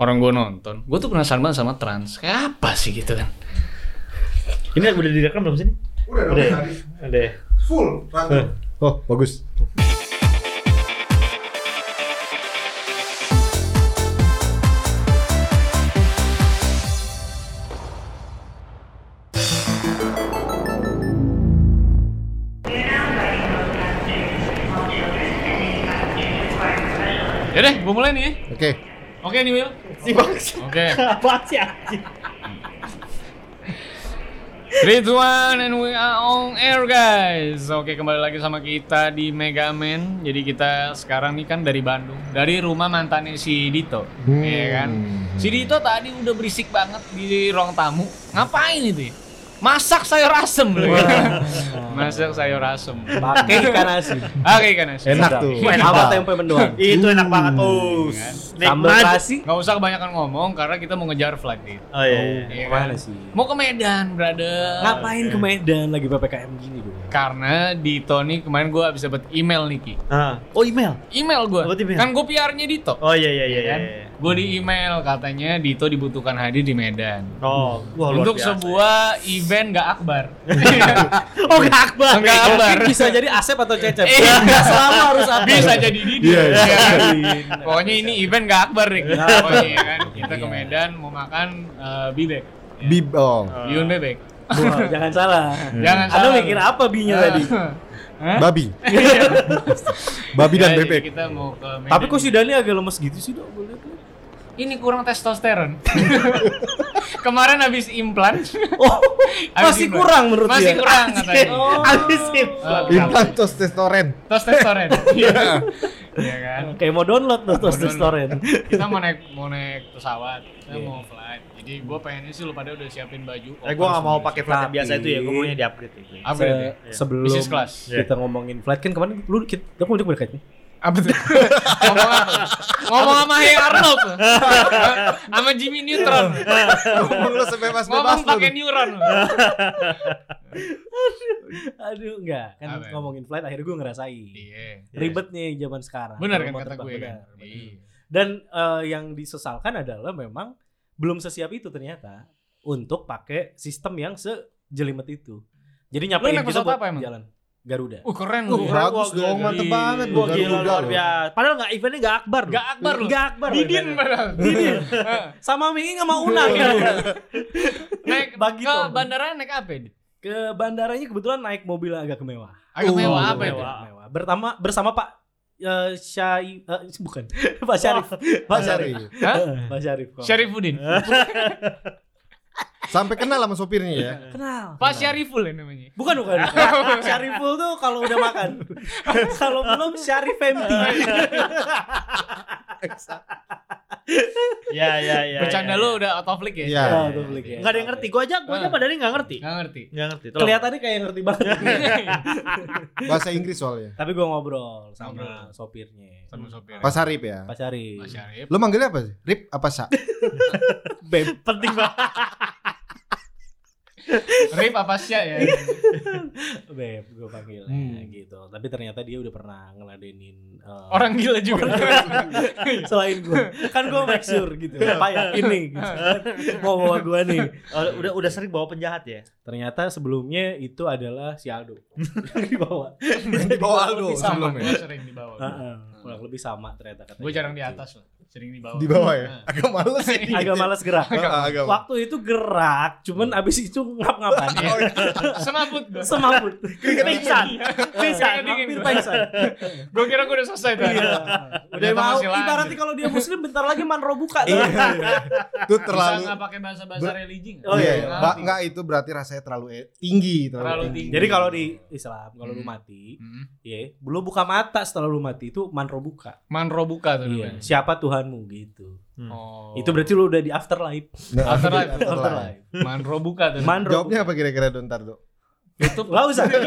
orang gue nonton gue tuh penasaran banget sama trans kayak apa sih gitu kan Ini udah direkam belum sih? ini? Udah dong Udah. ya? ya? Full. Ratu. Oh, bagus. ya deh gue mulai nih ya Oke. Oke nih Will Si bangsa. oke Apa sih anjing? Three, two, one, and we are on air guys Oke kembali lagi sama kita di Mega Man Jadi kita sekarang nih kan dari Bandung Dari rumah mantannya si Dito Hmm. Iya kan Si Dito tadi udah berisik banget di ruang tamu Ngapain itu ya? Masak sayur asem loh Masak sayur asem Pakai ikan asin. Oke ikan asin Enak tuh. Sama tempe mendoan. Itu enak banget. Oh, Sambal nikmat. kasih. Gak usah kebanyakan ngomong karena kita mau ngejar flight nih Oh iya. iya. Iya Mana kan? sih? Mau ke Medan brother Ngapain ke Medan lagi PPKM gini bro? Karena Dito nih kemarin gue habis dapet email nih Ki Ah. Oh email. email gue Oh, email. kan gue PR-nya Dito Oh iya iya iya. kan? iya. Gue di email katanya Dito dibutuhkan hadir di Medan Oh, wah, untuk biasa. sebuah event gak akbar Oh gak akbar. Nggak akbar Mungkin bisa jadi Asep atau Cecep. Iya. Nggak selalu harus apa. bisa jadi Didi Iya, iya. ya kan? pokoknya ini event gak akbar nih pokoknya ya kan kita ke Iya. Medan mau makan eh, bibek ya. Bib oh. bihun bebek Wah, jangan salah. jangan Anda salah mikir apa binya tadi? Hah? Babi. Babi dan bebek. kita mau ke Medan Tapi kok si Dani agak lemes gitu sih dok? Boleh tuh. Ini kurang testosteron kemarin habis implan Oh, Habis masih implan. kurang menurut masih dia. kurang katanya Oh. Abis sih. Oh, Implan testosteron. testosteron iya Iya kan Kayak mau download tuh Mau testosteron. kita mau naik mau naik pesawat kita Iya. mau flight jadi gue pengennya sih lu pada udah siapin baju Eh gua gak mau pakai flight yang biasa itu ya, gua maunya di upgrade upgrade ya? Se- sebelum Business class. kita ngomongin flight kan kemarin lu kita kamu udah berkat nih. Apa tuh ngomong apa ngomong sama Hey Arnold sama Jimmy Neutron Ngomong lu sebebas-bebas ngomong pakai neuron Aduh enggak, kan Apa? ngomongin flight akhirnya gue ngerasain. iya Ribetnya zaman sekarang. benar kan kata gue kan benar, benar. Iya. Dan eh, yang disesalkan adalah memang belum sesiap itu ternyata untuk pakai sistem yang sejelimet itu. Jadi kita pesawat buat apa emang? jalan Garuda. uh keren Uh, lu bagus dong, mantep banget Wah lu gila Garuda luar lu. biasa. Padahal nggak eventnya nggak akbar loh. Gak akbar lu Nggak akbar loh Didin padahal Didin. Sama Mingi sama Una gitu. naik Bagi ke bandara naik apa Dit? Ke bandaranya kebetulan naik mobil agak mewah. agak Uh, mewah apa itu mewah. Mewah. Bertama bersama Pak eh Syai eh, bukan Pak Syarif. Pak Syarif. Hah? Pak Syarif. Syarifuddin Sampai kenal sama sopirnya ya. Kenal. Pak Syariful ya namanya Bukan bukan. Syariful tuh kalau udah makan. kalau belum Syarif empty. Ya ya ya. bercanda ya, lu ya. udah out of league ya Iya. Oh, tuh beli ya. Nggak ada yang ngerti. Gua aja, gua aja Ah. padahal nggak ngerti. Gak ngerti Nggak ngerti. Tolong. Kelihatannya kayak ngerti banget. Bahasa Inggris soalnya. Tapi gua ngobrol sama Ngobrol. sopirnya. sama sopir Pas Arif ya. Pak Syarif. Pak Syarif Lu manggilnya apa sih? Rip apa Sa? Beb. penting banget. Rip apa Sya ya Beb gue panggilnya Hmm. gitu. Tapi ternyata dia udah pernah ngeladenin eh, orang gila juga selain gue. Kan gue make sure gitu. Apa ya ini gitu. Mau bawa gue nih. Oh, udah udah sering bawa penjahat ya. Ternyata sebelumnya itu adalah si Aldo. Yang dibawa. Di bawah Aldo sebelumnya. sering dibawa Heeh, kurang lebih sama ternyata katanya. gue jarang di atas loh sering di bawah Di bawah ya. Nah. Agak males sih. Agak malas gerak. Ah, agak. Waktu itu gerak, cuman abis itu ngap-ngapan. Iya. semaput gue Semaput. pingsan Pingsan, hampir gua. pingsan. gue kira gue udah selesai tuh Iya. Udah mau ibaratnya kalau dia muslim bentar lagi manro buka tuh. Iya. Itu bisa terlalu nggak pakai bahasa bahasa religi nggak? Oh, iya, iya. iya. Enggak itu berarti rasanya terlalu eh, tinggi, terlalu, Terlalu tinggi. tinggi. Jadi kalau di Islam kalau lu Hmm. mati, Hmm. ya, belum buka mata setelah lu mati itu manro buka. manro buka tuh Iya. Siapa Tuhanmu gitu. oh Itu berarti lu udah di afterlife. Nah, Afterlife. afterlife. manro buka tuh Manro. Jawabnya apa kira-kira Don Tardo? YouTube Gak usah. Udah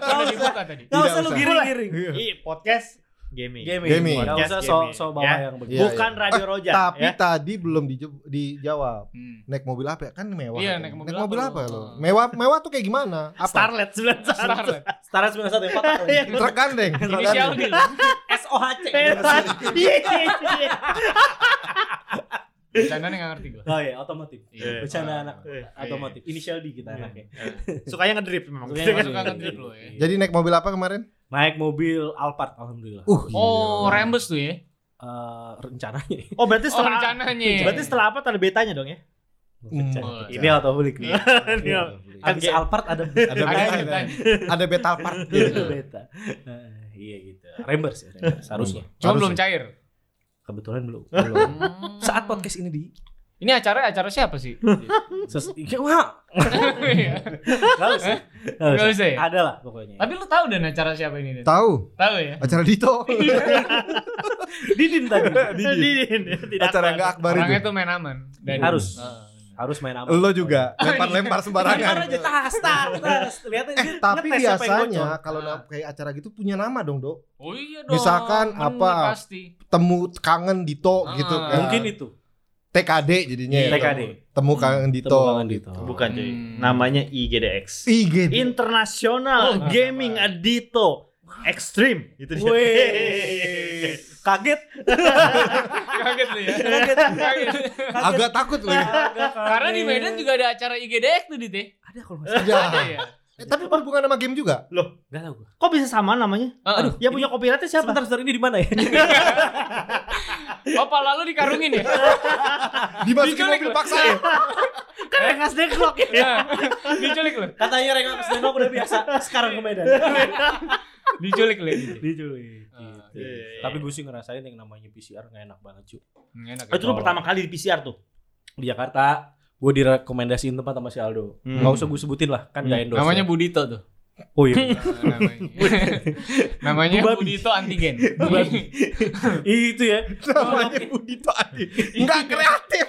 Gak dibuka usah. tadi Gak usah lu giring-giring. Ih, podcast gaming. Gaming. Gaming. Gak usah so, so bawa Ya. yang begitu. Bukan iya. Radio Eh, Roja Tapi ya. tadi belum dije- dijawab. Hmm. Naik mobil apa ya? Kan mewah. Iya, naik mobil naik mobil apa apa lo? lo? Mewah mewah tuh kayak gimana? Apa? Starlet 91. Starlet. Setara 91 yang patah. Truk gandeng. inisial SOHC. Iya, iya, iya. Bercandaan nggak ngerti gue. Oh iya, otomotif. Iya. Bercanda anak Eh, otomotif. Inisial D kita anaknya. Sukanya ngedrip memang. Sukanya suka ngedrip lo ya. Jadi naik mobil apa kemarin? Naik mobil Alphard alhamdulillah. Uh, Oh, gila. Rembes tuh ya. Eh, rencananya. Oh berarti Oh, setelah rencananya. berarti setelah apa ada betanya dong ya? Hmm. Ini autobulik nih. Iya. Kan bisa Alphard ada Ada Ada beta, betanya. ada beta part. Ada beta. Nah, iya gitu. Rembers ya, Rembers harusnya. Cuma belum cair. Kebetulan belum. Hmm. Saat podcast ini di Ini acara acara siapa sih? Ses ya, wah. Iya. Enggak usah. Usah ya? Ada lah pokoknya. Tapi lu tahu dan acara siapa ini? Tahu Tahu ya? acara Dito. Didin tadi. Didin. Tidak acara enggak akbar Orangnya itu. tuh main aman. Dan Harus. Ah. Harus main aman. Lo juga lempar-lempar Lempar sembarangan. aja tas tas tas. Lihat aja. Eh, tapi biasanya kalau Ah. na- kayak acara gitu punya nama dong, Dok. Oh iya dong. Misalkan apa? Pasti. Temu kangen Dito Ah. gitu kan. Mungkin itu. TKD jadinya. ya. TKD. Temu kangen Dito. Temu kangen Dito. Bukan cuy. Hmm. Namanya IGDX. IG. International Oh, Gaming Adito Extreme. Itu dia. Wih. Kaget. Kaget lu ya. Kaget. Kaget. Agak takut loh. ya. Karena di Medan juga ada acara IGDX tuh di teh. ada kalau nggak salah. Ya. Ada ya. Eh, tapi berhubungan sama game juga. Loh, Nggak tahu gua. kok bisa sama namanya? Aduh. Yang punya copyrightnya siapa? Sebentar, sebentar ini di mana ya? Bapak lalu dikarungin ya? Dimasukin mobil loh. paksa ya. Kan Rengas Deklok ya. Nah, diculik lu. Katanya Rengas Dengok udah biasa sekarang ke Medan. Diculik lu. gitu. Diculik. Ah, Gitu. iya. Tapi gue sih ngerasain yang namanya PCR nggak enak banget cuy. Enak. Oh, itu lu pertama kali di PCR tuh. Di Jakarta gue direkomendasiin tempat sama si Aldo. Hmm. Nggak usah gue sebutin lah, kan nggak endorse. Namanya ya. Budito tuh. Oh iya. Nah, namanya. namanya. Budito antigen. itu ya. Namanya Budito Adi. Enggak kreatif.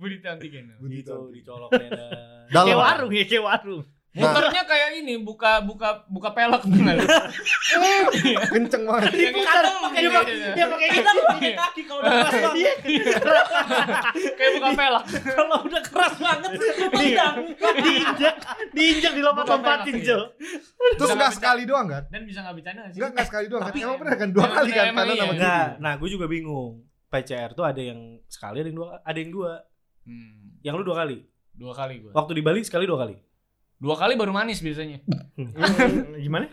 Budito antigen. Gitu dicolok Medan. Kayak warung ya, kayak warung. Muternya kayak ini, buka buka buka pelek bener. Kenceng banget. Bukan, hitam pakai gitu. pakai dia pakai Kita pakai kaki kalau udah keras banget. Kayak buka pelek. Kalau udah keras banget tendang. diinjak, diinjak di lompat-lompatin, Bukan Jo. Terus enggak sekali doang kan? Dan bisa nggak bercanda sih? Enggak enggak sekali doang. Tapi- Tapi emang bener kan dua kali kan iya. sama kiri. Enggak, nah gue juga bingung. PCR tuh ada yang sekali ada yang dua ada yang dua. Hmm, Yang lu dua kali. dua kali gua. Waktu di Bali sekali dua kali. Dua kali baru manis biasanya. Gimana?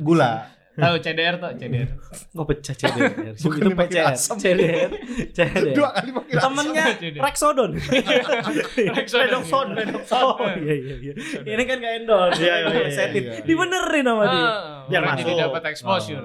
Gula. Tahu CDR tuh, CDR. Nggak pecah CDR. Bukan itu PCR. asam. CDR. CDR. Dua kali pakai. Temennya. Rexodon. Redoxon, Redoxon. Oh iya iya iya. Ini kan gak endorse. Iya, iya, iya, Setin. iya. Dibenerin sama dia. Ah, Biar orang jadi masuk. dapat exposure.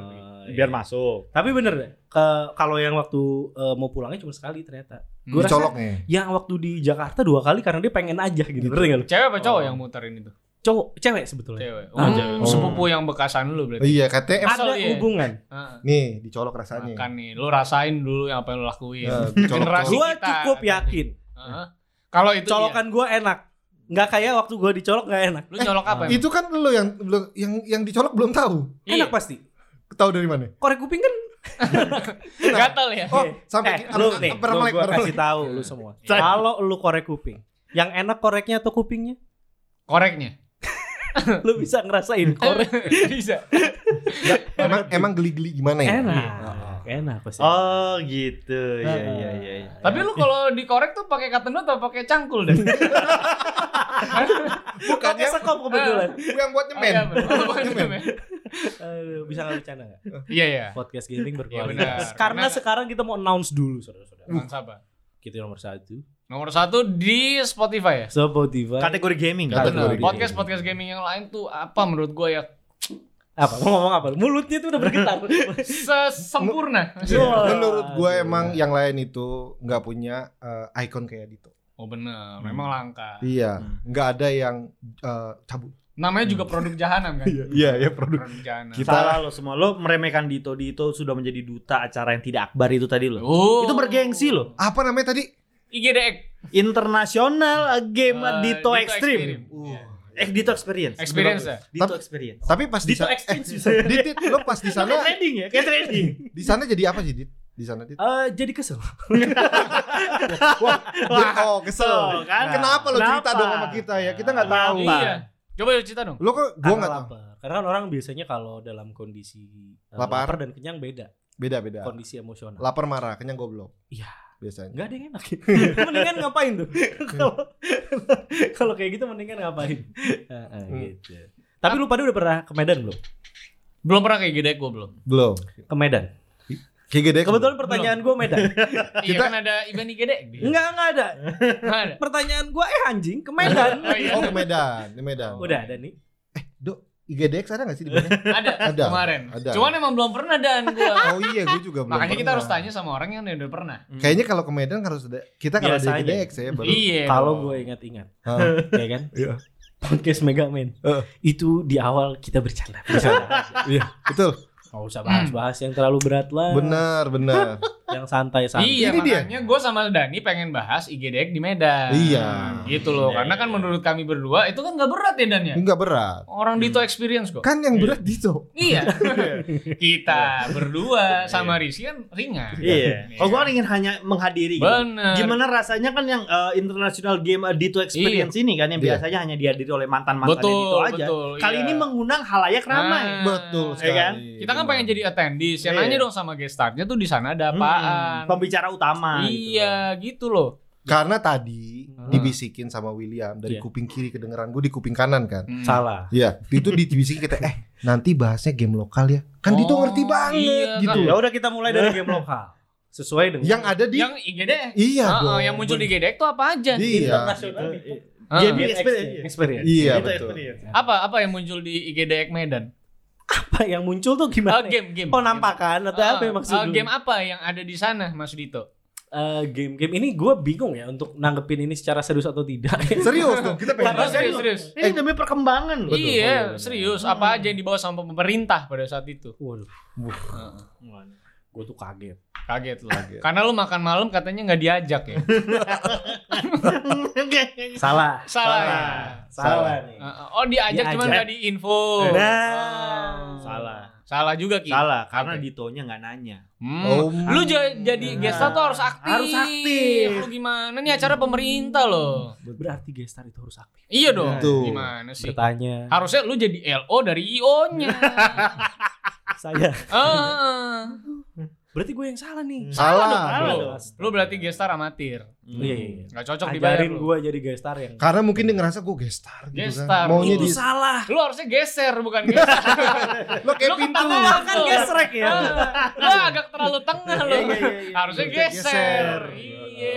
Oh, iya. Biar masuk. Tapi bener deh. ke- kalau yang waktu eh, mau pulangnya cuma sekali ternyata. Hmm. Gua rasa yang waktu di Jakarta dua kali karena dia pengen aja gitu. Ngerti nggak lu? Cewek apa cowok Oh. yang muterin itu? Cowok, cewek sebetulnya. Cewek. Ah, Oh, cewek. sepupu yang bekasan lu berarti. Iya, katanya Ada dia. hubungan. Ah, nih dicolok rasanya. Makan nih, lu rasain dulu yang apa yang lu lakuin. Ya. Generasi Gua kita. cukup yakin. Ah. Kalau itu Colokan gua enak. Nggak kayak waktu gua dicolok nggak enak. iya. lu nyolok apa? emang? Itu kan lo yang belum yang yang dicolok belum tahu. Iya. Enak pasti. Tahu dari mana? Korek kuping kan Gatal ya. Oh, sampai eh, lu nih, lu gua kasih tahu lu semua. Kalau lu korek kuping, yang enak koreknya atau kupingnya? Koreknya. Lu bisa ngerasain korek. Bisa. Emang emang geli-geli gimana ya? enak. Enak pasti. Oh, gitu. Iya, iya, iya. iya. Tapi lu kalau dikorek tuh pakai cotton atau pakai cangkul deh? Bukan Pakai yang, sekop kebetulan. yang buat nyemen. Oh, iya. Buat nyemen. Aduh, bisa nggak bercanda nggak? Iya iya. Podcast gaming Iya, berkualitas. benar. Karena Karena- sekarang kita mau announce dulu, saudara-saudara. Siapa? Kita nomor satu. Nomor satu di Spotify ya. Spotify. Kategori gaming. Kategori Benar. gaming. Podcast podcast gaming yang lain tuh apa menurut gue ya Apa? Mau ngomong apa? Mulutnya tuh udah bergetar. sesempurna. Wah. Menurut gue emang yang lain itu nggak punya eh, icon kayak Dito. Oh bener, memang langka. Iya, Hmm. nggak ada yang eh, cabut. Namanya juga produk jahanam kan? Iya, ya produk. Produk jahanam. Kita- Salah lo semua. Lo meremehkan Dito. Dito sudah menjadi duta acara yang tidak akbar itu tadi lo. Oh. Itu bergengsi lo. Apa namanya tadi? IGDX. Internasional Game Eh, Dito, Dito Extreme. Extreme. Iya. Eh, Dito Experience. Experience ya? Dito Tapi- Experience. Tapi pas di Dito Experience eh, bisa. Dit, lo pas di sana, Kayak trading ya, kayak trading. di sana jadi apa sih, Dit? Di sana, Dit? Eh, jadi kesel. Dit, oh, kesel. Tuh, kan? Kenapa lo cerita Kenapa? dong sama kita ya? Kita nggak tahu. Kenapa? Iya. Coba cerita dong. Lo kok gua Karena nggak tahu. lapar. Karena kan orang biasanya kalau dalam kondisi eh, Lapar. lapar dan kenyang beda. Beda beda. Kondisi emosional. Lapar marah, kenyang goblok. biasanya. Nggak ada yang enak. mendingan ngapain tuh? Kalau kalau kayak gitu mendingan ngapain? Heeh, Hmm. gitu. Tapi lu pada udah pernah ke Medan belum? Belum pernah kayak gede gue belum. Belum. Ke Medan. Kayak gede. Kebetulan pertanyaan gue Medan. Iya kan ada event gede. Enggak, enggak ada. Nggak ada. Pertanyaan gue eh anjing ke Medan. Oh iya. Oh, ke Medan, di Medan. Udah ada nih. Dok, IGDX ada nggak sih di Medan? Ada, Ada. kemarin. Ada. Cuman emang belum pernah dan gua. Oh iya, gue juga belum. Makanya kita pernah. harus tanya sama orang yang udah pernah. Kayaknya kalau ke Medan harus ada kita kalau ada. IGDX ya baru. Iya. Kalau gue ingat-ingat, ya kan? Iya. Podcast Megaman. Heeh. Itu di awal kita bercanda. Bercanda. Iya, betul. Nggak usah bahas-bahas yang terlalu berat lah. Benar, benar. Yang santai-santai. Iya, Ini dia. makanya gue sama Dani pengen bahas IGDX di Medan. Iya. Gitu loh, Iya, karena kan iya. menurut kami berdua itu kan nggak berat ya Dan ya. Enggak berat. Orang Dito experience kok. Kan yang berat Dito. Iya. Kita berdua sama Rizky kan ringan. Iya. Kalau gua ingin hanya menghadiri gitu. Bener. Gimana rasanya kan yang uh, international game uh, Dito experience ini kan yang Iya. biasanya hanya dihadiri oleh mantan-mantannya Betul, Dito aja. betul, Kali iya. ini mengundang halayak ramai. Nah, Betul Iya sekali. kan? Kita kan pengen jadi attendees. Ya Iya. nanya dong sama guest starnya tuh di sana ada apaan. Hmm, pembicara utama gitu. Iya, gitu loh. Karena tadi Hmm. dibisikin sama William dari Iya. kuping kiri kedengeran gue di kuping kanan kan. Hmm. Salah. Iya, itu dibisikin kita eh nanti bahasnya game lokal ya. Kan Dito Oh, ngerti banget iya, gitu. Ya udah kita mulai dari game lokal. Sesuai dengan Yang ada di Yang IGDX. Iya Heeh, dong. yang muncul di IGDX tuh apa aja? Iya. internasional Gitu. itu. Heeh. Gaming experience. experience. Iya, Dito betul. experience. Apa apa yang muncul di IGDX Medan? Apa yang muncul tuh Oh, gimana? game, game. Oh nampakan atau Ah, apa yang maksud ah, lu? game apa yang ada di sana, Mas Dito? Eh, game-game ini gue bingung ya untuk nanggepin ini secara serius atau tidak. Serius dong, kita pengen Karena bahas. serius, serius. Ini demi perkembangan loh. Betul. Iya, Oh, iya, serius. Apa aja yang dibawa sama pemerintah pada saat itu? Waduh, Heeh. Gue tuh kaget. Kaget loh. Kaget. Karena lu makan malam katanya nggak diajak ya. Salah. Salah. ya? Salah nih. Heeh. Oh diajak Diajak. cuman nggak diinfo. Nah. Oh. Salah. Salah juga Ki. Salah, karena Oke. Ditonya nggak nanya. Hmm. Oh. Lu ja- jadi gestar tuh harus aktif. Harus aktif. Lu gimana nih acara pemerintah loh. Berarti gestar itu harus aktif. Iya dong. Betul. Gimana sih? Bertanya. Harusnya lu jadi LO dari IO-nya. Saya. Ah. Berarti gue yang salah nih. Salah. Salah Lu, dong. lu berarti gestar amatir. Iya, iya, iya. Nggak cocok dibayar Ajarin lu. gue jadi gestar yang. Karena mungkin dia ngerasa gue gestar gitu Gestar. kan. Maunya itu di salah. Lu harusnya geser bukan gestar. lo kayak Lu pintu. ketawa Kan gesrek ya. Lu agak terlalu tengah lu. Iya, iya, iya, iya. Harusnya geser. geser. Iya.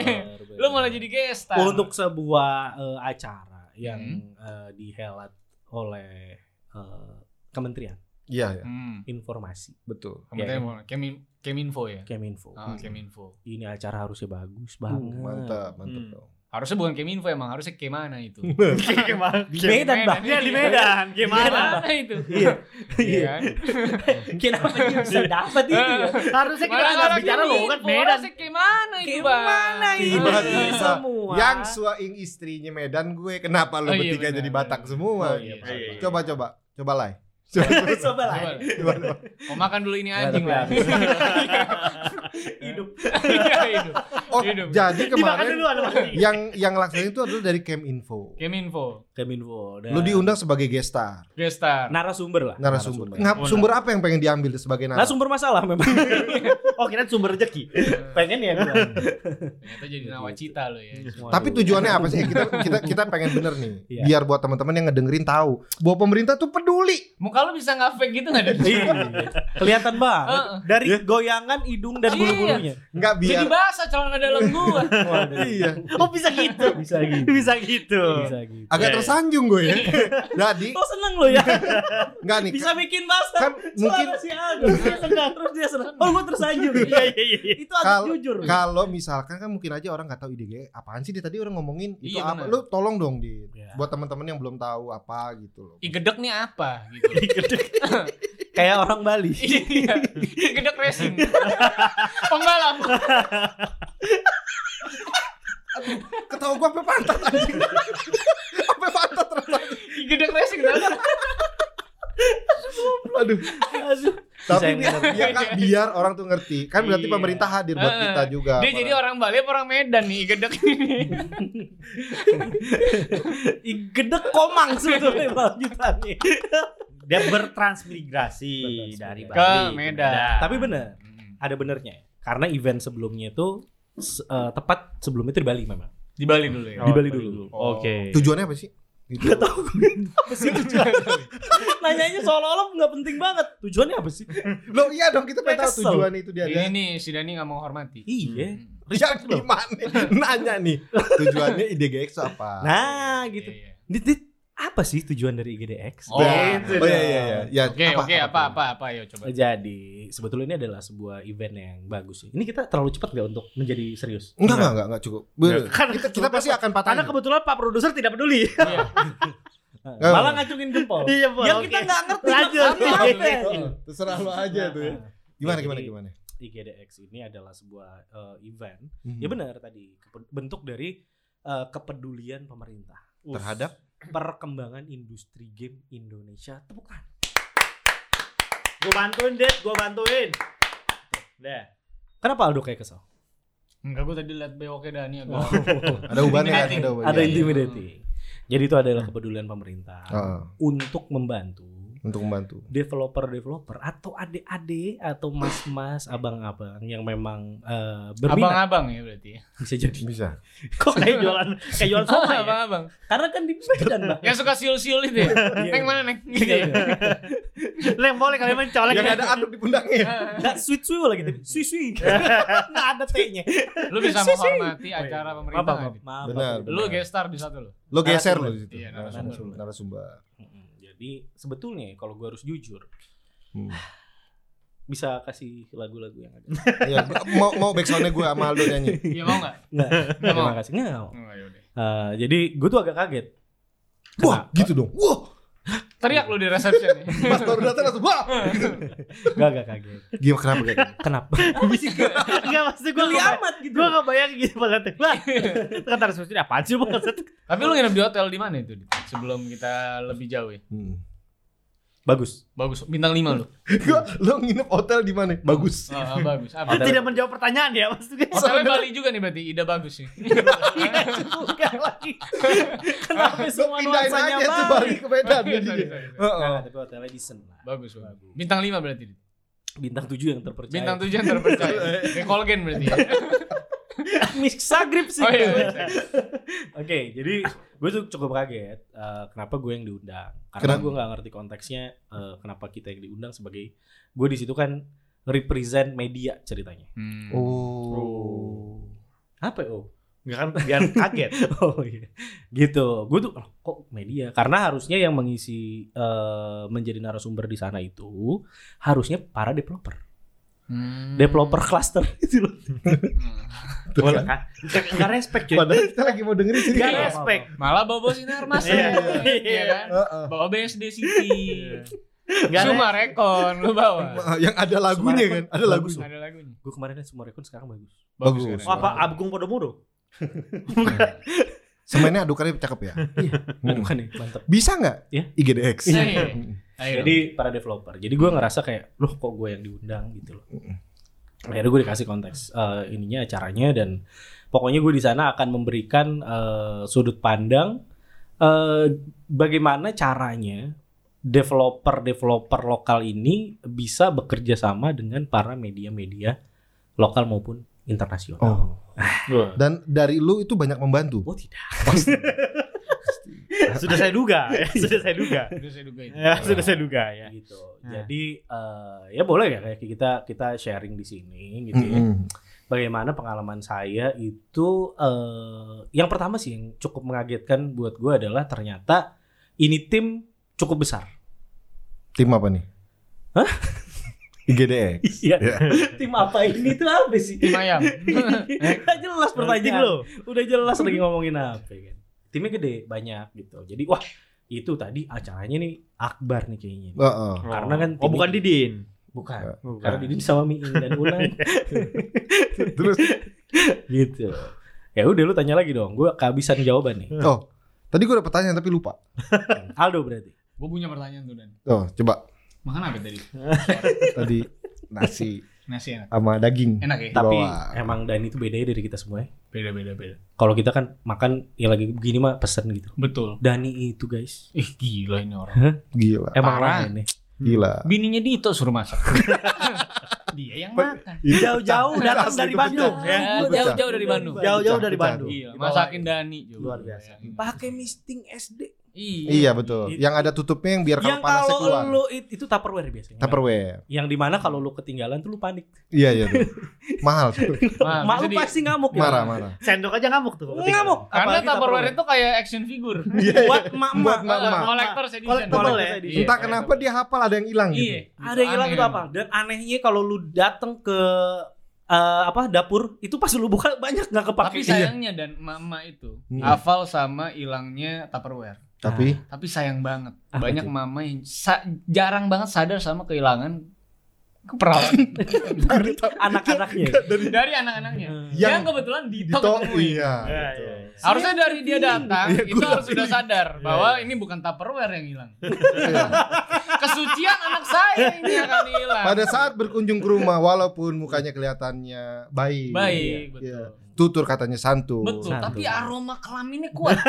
Lu malah jadi gestar. Untuk sebuah eh, acara yang Hmm. eh, dihelat oleh eh, Kementerian Iya, ya. Hmm. Informasi Betul. Iya, mau Kemin Keminfo ya. Keminfo. Ah, Keminfo. Ini acara harusnya bagus Uh, banget. mantap, mantap Hmm. dong. Harusnya bukan Keminfo emang harusnya Ke mana itu. Gimana? Di Medan, Bang. Iya di Medan. Gimana? Itu? Iya. Iya kan? Kenapa dia bisa dapat itu ya? Harusnya kita Malah nggak orang bicara loh kan Medan. harusnya Ke mana itu, Bang? Gimana ini? Tiba-tiba semua? yang suaing istrinya Medan gue kenapa lo Oh, iya, bertiga jadi. Batak semua? Oh, iya, iya, iya. Coba coba coba lah. Coba lah. Coba. Coba, coba. Oh makan dulu ini anjing lah. Hidup. Iya, hidup. Oh, Hidup. jadi kemarin dulu yang yang laksanain itu adalah dari Keminfo. Keminfo. Keminfo. dan Lu diundang sebagai gestar, Gestar. narasumber lah. narasumber. Ngap, sumber apa yang pengen diambil sebagai narasumber? Narasumber masalah memang. Oh kira sumber rezeki. Pengen ya gua. Ternyata jadi nawacita lo ya. Tapi tujuannya apa sih? Kita kita kita pengen bener nih. Iya. Biar buat teman-teman yang ngedengerin tahu bahwa pemerintah tuh peduli. Muka lo bisa nggak fake gitu nggak ada? Iya. Kelihatan banget dari goyangan hidung dan Iya. bulu-bulunya. Enggak biar Jadi basah celana dalam gua. Iya. Oh bisa gitu. Bisa gitu. Bisa gitu. Bisa gitu. Agak Iya. Tersanjung gue ya. Jadi Oh seneng lo ya. enggak nih. Bisa bikin basah. Kan mungkin si dia senang terus dia senang. Oh gue tersanjung. Iya iya iya. Itu agak Kalau- jujur. kalau misalkan kan mungkin aja orang nggak tahu IDG apaan sih dia tadi orang ngomongin itu Iya, apa lu tolong dong di Iya. buat teman-teman yang belum tahu apa gitu loh Igedek nih apa gitu. Kayak orang Bali. Iya. Igedek racing. Pembalap. ketawa gua sampai pantat anjing sampai pantat ternyata Igedek racing kenapa? aduh Aduh. tapi biar, biar, kan, biar orang tuh ngerti kan berarti Iya. pemerintah hadir buat kita juga Dia jadi orang Bali apa orang Medan nih Igedek ini. Gedek komang sebetulnya lanjutannya. Dia bertransmigrasi dari Ke Bali Medan. Tapi bener, ada benernya. ya. Karena event sebelumnya itu se- eh, tepat sebelum itu di Bali memang. Di Bali dulu ya. di Bali dulu. Oh. Oke. Tujuannya apa sih? Gitu. Gak tau gue apa sih tujuan Nanyanya seolah-olah gak penting banget Tujuannya apa sih? Lo iya dong kita pengen tahu Kesel. tujuan itu dia. Ini nih si Dani nggak mau hormati. Iya Ya gimana? Nanya nih. Tujuannya IDGX apa? Nah gitu Iya, iya. Dit, dit, apa sih tujuan dari IGDX? Oh, Nah, gitu oh iya dong. iya iya. Ya, Oke oke apa apa apa ayo coba. Jadi sebetulnya ini adalah sebuah event yang bagus sih. Ini kita terlalu cepat gak untuk menjadi serius? Enggak enggak enggak enggak cukup. Be- Kan kita, kita pasti akan patah. Karena kebetulan Pak produser tidak peduli. Iya. Malah nggak. ngacungin jempol. Iya, Bang. Yang Oke. kita nggak ngerti. Oh, terserah lo aja tuh. ya. Gimana gimana Jadi, gimana? IGDX ini adalah sebuah eh, event. Hmm. Ya benar tadi bentuk dari eh, kepedulian pemerintah Terhadap perkembangan industri game Indonesia. Tepuk tangan. Gue bantuin, Det. Gue bantuin. Dah. Kenapa Aldo kayak kesel? Enggak gue tadi liat bewoknya Dani agak. ada ubannya kan? Ada ubannya. Ada intimidating. Jadi itu adalah kepedulian pemerintah Heeh, untuk membantu untuk membantu. developer-developer atau adik-adik atau mas-mas, abang-abang yang memang eh, berminat Abang-abang ya berarti ya. bisa jadi. Bisa. Kok kayak jualan kayak jualan Oh, somai ya? abang-abang. Karena kan di Medan, Bang. Yang suka siul-siul itu ya. Neng mana neng? Gitu ya. Lem boleh kalian mencolek. Yang ada anduk di pundaknya. Enggak sweet-sweet lagi tapi sweet-sweet. Enggak ada T-nya. Lu bisa menghormati acara pemerintah. Maaf, nggak, maaf. Dit? Maaf. Benar. Lu gestar di satu lo. Lo geser lo di situ. Iya, narasumber. narasumber. Jadi sebetulnya kalau gue harus jujur Hmm. bisa kasih lagu-lagu yang ada. Gua- mau mau backsoundnya gue sama Aldo nyanyi. Iya mau nggak? Enggak. Nggak mau. Terima kasih. Enggak. mau. Oh. Eh, jadi gue tuh agak kaget. Wah, gitu dong. Wah, Teriak lu di resepsi nih. pas baru datang langsung wah. Enggak agak kaget. Gimana kenapa kayak gitu? Kenapa? Enggak maksud gue Geli amat gitu. Gue gak bayang gitu pas nanti. Wah, itu kata resepsi apaan sih maksud? Tapi lu nginep di hotel di mana itu? Sebelum kita lebih jauh ya. Hmm. Bagus. Bagus. Bintang 5 lu. Gua lo nginep hotel di mana? Bagus. Oh, oh, bagus. Apa? Tidak menjawab pertanyaan ya maksudnya. Hotelnya Bali juga nih berarti. Ida bagus sih. Iya juga lagi. Kenapa Lo semua pindahin nuansanya aja tuh Bali? ke Medan sorry. Heeh. Tapi hotelnya decent lah. Bagus, bagus. Bintang 5 berarti. Bintang 7 yang terpercaya. Bintang 7 yang terpercaya. Kayak Colgen berarti. ya. Misagrip sih. Oh iya. Oke, jadi gue tuh cukup kaget eh, kenapa gue yang diundang. Karena Kenapa? gue nggak ngerti konteksnya eh, kenapa kita yang diundang sebagai gue di situ kan represent media ceritanya. Hmm. Oh. Apa ya? Oh, Enggak kan biar kaget. oh iya. Gitu. Gue tuh "Loh, kok media? Karena harusnya yang mengisi eh, menjadi narasumber di sana itu harusnya para developer. Hmm. Developer cluster itu loh. Hmm. Boleh kan? Enggak respect cuy. Padahal kita lagi mau dengerin sini. Enggak Iya. respect. Malah bawa bawa sinar mas Iya. Iya kan? Bawa BSD City. Enggak Cuma rekon lu bawa. Yang ada lagunya kan? Ada lagu. Bagus. Ada lagunya. Gue kemarin liat semua rekon sekarang bagus. Bagus. sekarang. Oh, apa Agung Podomoro? Semuanya adukannya cakep ya. Hmm. Bukan nih, mantep. Bisa nggak? Iya. IGDX. Iya. Ayo. Jadi para developer. Jadi gue ngerasa kayak, loh kok gue yang diundang gitu loh. Akhirnya gue dikasih konteks eh, ininya acaranya dan pokoknya gue di sana akan memberikan eh, sudut pandang eh, bagaimana caranya developer-developer lokal ini bisa bekerja sama dengan para media-media lokal maupun internasional. Oh. Dan dari lu itu banyak membantu. Oh tidak. Sudah saya duga, ya. sudah saya duga. Udah saya duga itu. Ya, sudah saya duga ya. gitu. Nah. Jadi eh, ya boleh ya kayak kita kita sharing di sini gitu ya. Mm-mm. Bagaimana pengalaman saya itu eh yang pertama sih yang cukup mengagetkan buat gue adalah ternyata ini tim cukup besar. Tim apa nih? Hah? IGDX. Iya. Ya. tim apa ini tuh apa sih? Tim ayam. Udah jelas pertanyaan. lo. Udah jelas lagi ngomongin apa kan. Timnya gede, banyak gitu. Jadi wah itu tadi acaranya nih akbar nih kayaknya. Heeh. Karena kan Oh, bukan Didin. Bukan. Bukan. Karena Didin sama Miing dan Ulan. Terus gitu. Ya udah lu tanya lagi dong. Gue kehabisan jawaban nih. oh, tadi gue udah pertanyaan tapi lupa. Aldo berarti. Gue punya pertanyaan tuh Dan. Oh, coba Makan apa tadi? tadi nasi Nasi enak. sama daging. Enak ya? Tapi Bawah. emang Dani itu beda ya dari kita semua ya. Beda beda beda. Kalau kita kan makan ya lagi begini mah pesen gitu. Betul. Dani itu guys. Ih gila ini orang. Gila. Emang Parah. lain nih. Gila. Bininya Dito suruh masak. Dia yang makan. Jauh-jauh datang dari Bandung Ya, ya. jauh-jauh dari Bandung. Jauh-jauh dari. Bandung. Iya, masakin Dani juga. Luar biasa. Pakai misting SD. Iya. Iya betul. Yang ada tutupnya yang biar kalau Yang panasnya kalau keluar. lu it- itu Tupperware biasanya. Tupperware. Yang di mana kalau lu ketinggalan tuh lu panik. Iya iya. tuh. Mahal tuh. Nah, Mak bisa lu di- pasti ngamuk ya. Marah marah. Sendok aja ngamuk tuh. Ngamuk. Karena Tupperware itu kayak action figure. buat emak-emak. Buat emak-emak. Collector's edition. Collectible ya? Iya. Entah kenapa dia hafal ada yang hilang Iya. gitu. Ada yang hilang itu apa? Dan anehnya kalau lu datang ke eh, apa dapur itu pas lu buka banyak nggak kepake. Tapi sayangnya dan mama itu Hmm. hafal sama hilangnya Tupperware. Tapi Tapi sayang banget. Banyak itu? mama yang sa- jarang banget sadar sama kehilangan keperawatan anak-anaknya. dari anak-anaknya. Yang- Yang kebetulan Dito, Dito ketemuin. iya. Iya, betul. iya. Harusnya dari dia datang Iya, itu harus sudah sadar bahwa ini bukan Tupperware yang hilang. Iya. Kesucian anak saya ini akan hilang. Pada saat berkunjung ke rumah walaupun mukanya kelihatannya baik. Baik, betul. Iya. Tutur katanya santun. Betul, Satu. tapi aroma kelaminnya kuat.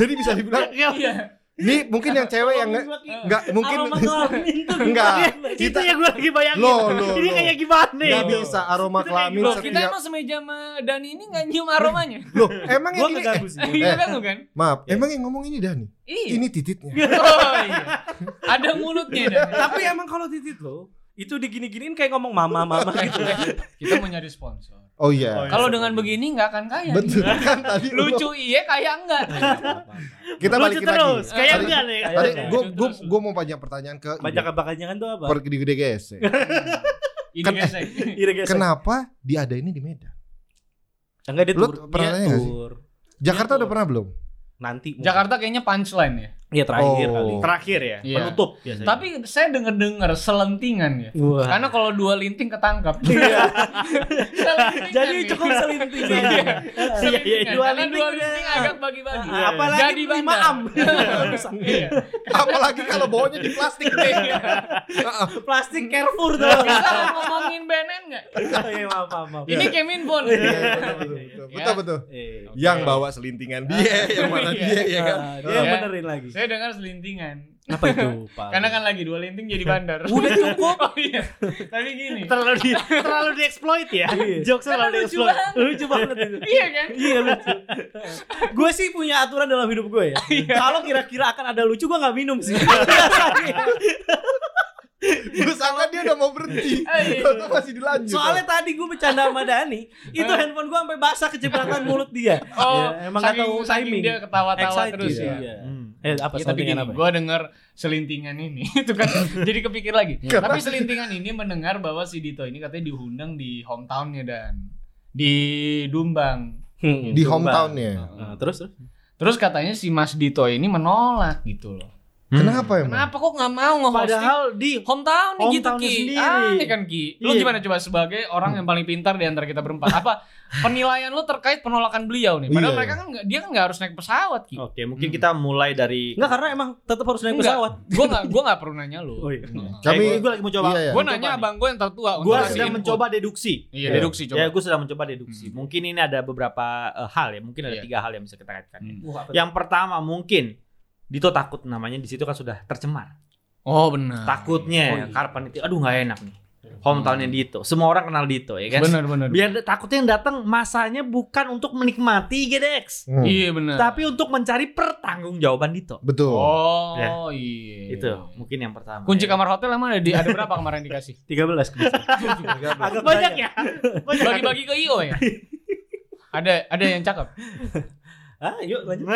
Jadi bisa dibilang Iya. ini mungkin yang cewek yang nggak nggak mungkin Enggak. Itu Kita yang gue lagi bayangin. Loh, loh, Ini kayak gimana nggak ini? bisa aroma kelamin Loh, kita setiap emang semeja sama Dani ini nggak nyium aromanya. Loh, emang yang ini sih. Iya kan kan? maaf, emang yang ngomong ini Dani. Iya. Ini tititnya. Oh iya. Ada mulutnya Dani. Tapi emang kalau titit lo itu digini-giniin kayak ngomong mama mama gitu. Kita mau nyari sponsor. Oh iya. Kalau dengan begini nggak akan kaya. Betul kan tadi lu- Lucu iya kaya enggak. Kita Lucu balikin lagi. terus. Kayak Tadi- enggak nih. Tadi gue gue gue mau banyak pertanyaan ke Banyak kebakanjangan tuh apa? pergi di gede guys. Kan- gesek. Kenapa dia ada ini di Medan? Enggak dia Lu tur. pernah Dia tur. Jakarta udah pernah belum? Nanti. mungkin. Jakarta kayaknya punchline ya. Iya terakhir Oh. kali. Terakhir ya. Iya. Penutup biasanya. Tapi saya denger-denger selentingan ya. Wah. Karena kalau dua linting ketangkap. Iya. Selentingan Jadi nih. cukup selinting. Iya. iya, Selentingan. dua Karena linting dua udah. linting agak bagi-bagi. Ah, apalagi Jadi lima am. Iya. Apalagi kalau bawanya di plastik deh. Plastik Carrefour tuh. Bisa ngomongin BNN nggak? Iya, maaf, maaf, maaf. Ini Keminfon. Iya, betul, betul, betul. Betul betul. Yang bawa selintingan dia, yang mana Iya. dia ya kan. dia Iya. benerin lagi. Saya dengar selintingan. Apa itu, Pak? Karena kan lagi dua linting jadi bandar. Udah cukup. oh iya. Tapi gini. terlalu di terlalu dieksploit ya. Iya. Jokes terlalu lucu dieksploit. banget. lucu banget itu. Iya kan? Iya lucu. gue sih punya aturan dalam hidup gue ya. Kalau kira-kira akan ada lucu gue nggak minum sih. Gue sangka dia udah mau berhenti. Ah, iya. Ternyata masih dilanjut. Soalnya tadi gue bercanda sama Dani, itu handphone gue sampai basah kecipratan mulut dia. Oh, Ya, emang nggak saking, tahu saking timing. dia ketawa-tawa terus iya. ya. Hmm. Eh apa Ya, tapi gini, apa? gue denger selintingan ini itu kan jadi kepikir lagi. tapi selintingan ini mendengar bahwa si Dito ini katanya diundang di hometownnya dan di Dumbang. Hmm, Di Jombang. hometownnya. Nah, terus terus. Terus katanya si Mas Dito ini menolak gitu loh. Kenapa emang? Kenapa kok nggak mau nge-hosting Padahal di hometown nih gitu Ki? sendiri. Ah, ini kan Ki. Lu Iya. gimana coba sebagai orang yang paling pintar di antara kita berempat? Apa penilaian lu terkait penolakan beliau nih? Padahal Iya. mereka kan dia kan nggak harus naik pesawat Ki. Oke, mungkin kita mulai dari Enggak karena emang tetap harus naik Enggak. pesawat. Gue nggak gue nggak perlu nanya lu. Oh iya. Kami gue lagi mau coba. Iya, iya. Gue Mencoba nanya nih. abang gue yang tertua. Gue sedang input. mencoba deduksi. Iya, Iya. deduksi coba. Ya, gue sedang mencoba deduksi. Hmm. Mungkin ini ada beberapa eh, hal ya. Mungkin ada Iya. tiga hal yang bisa kita kaitkan. Hmm. Yang pertama mungkin Dito takut namanya di situ kan sudah tercemar. Oh benar. Takutnya Oh, iya. Karpan itu aduh nggak enak nih. Hometownnya Dito. Semua orang kenal Dito ya kan. Benar benar. Biar takutnya yang datang masanya bukan untuk menikmati GDX, Hmm, Iya benar. tapi untuk mencari pertanggungjawaban Dito. betul. Oh Ya. iya. Itu mungkin yang pertama. Kunci ya. kamar hotel emang ada di ada berapa kemarin dikasih? 13 agak banyak ya. Bagi-bagi ke IO ya. ada ada yang cakep. Ah, yuk lanjut.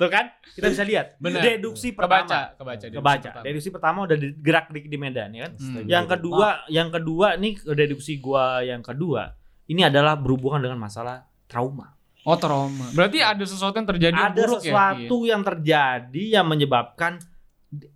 Tuh kan? Kita bisa lihat. Benar. Deduksi pertama. Kebaca, kebaca. deduksi Kebaca. pertama. Deduksi pertama udah gerak di, di Medan ya kan. Hmm. Yang kedua, yang kedua nih deduksi gua yang kedua ini adalah berhubungan dengan masalah trauma. Oh trauma. Berarti ada sesuatu yang terjadi yang ada buruk ya? sesuatu yang terjadi yang menyebabkan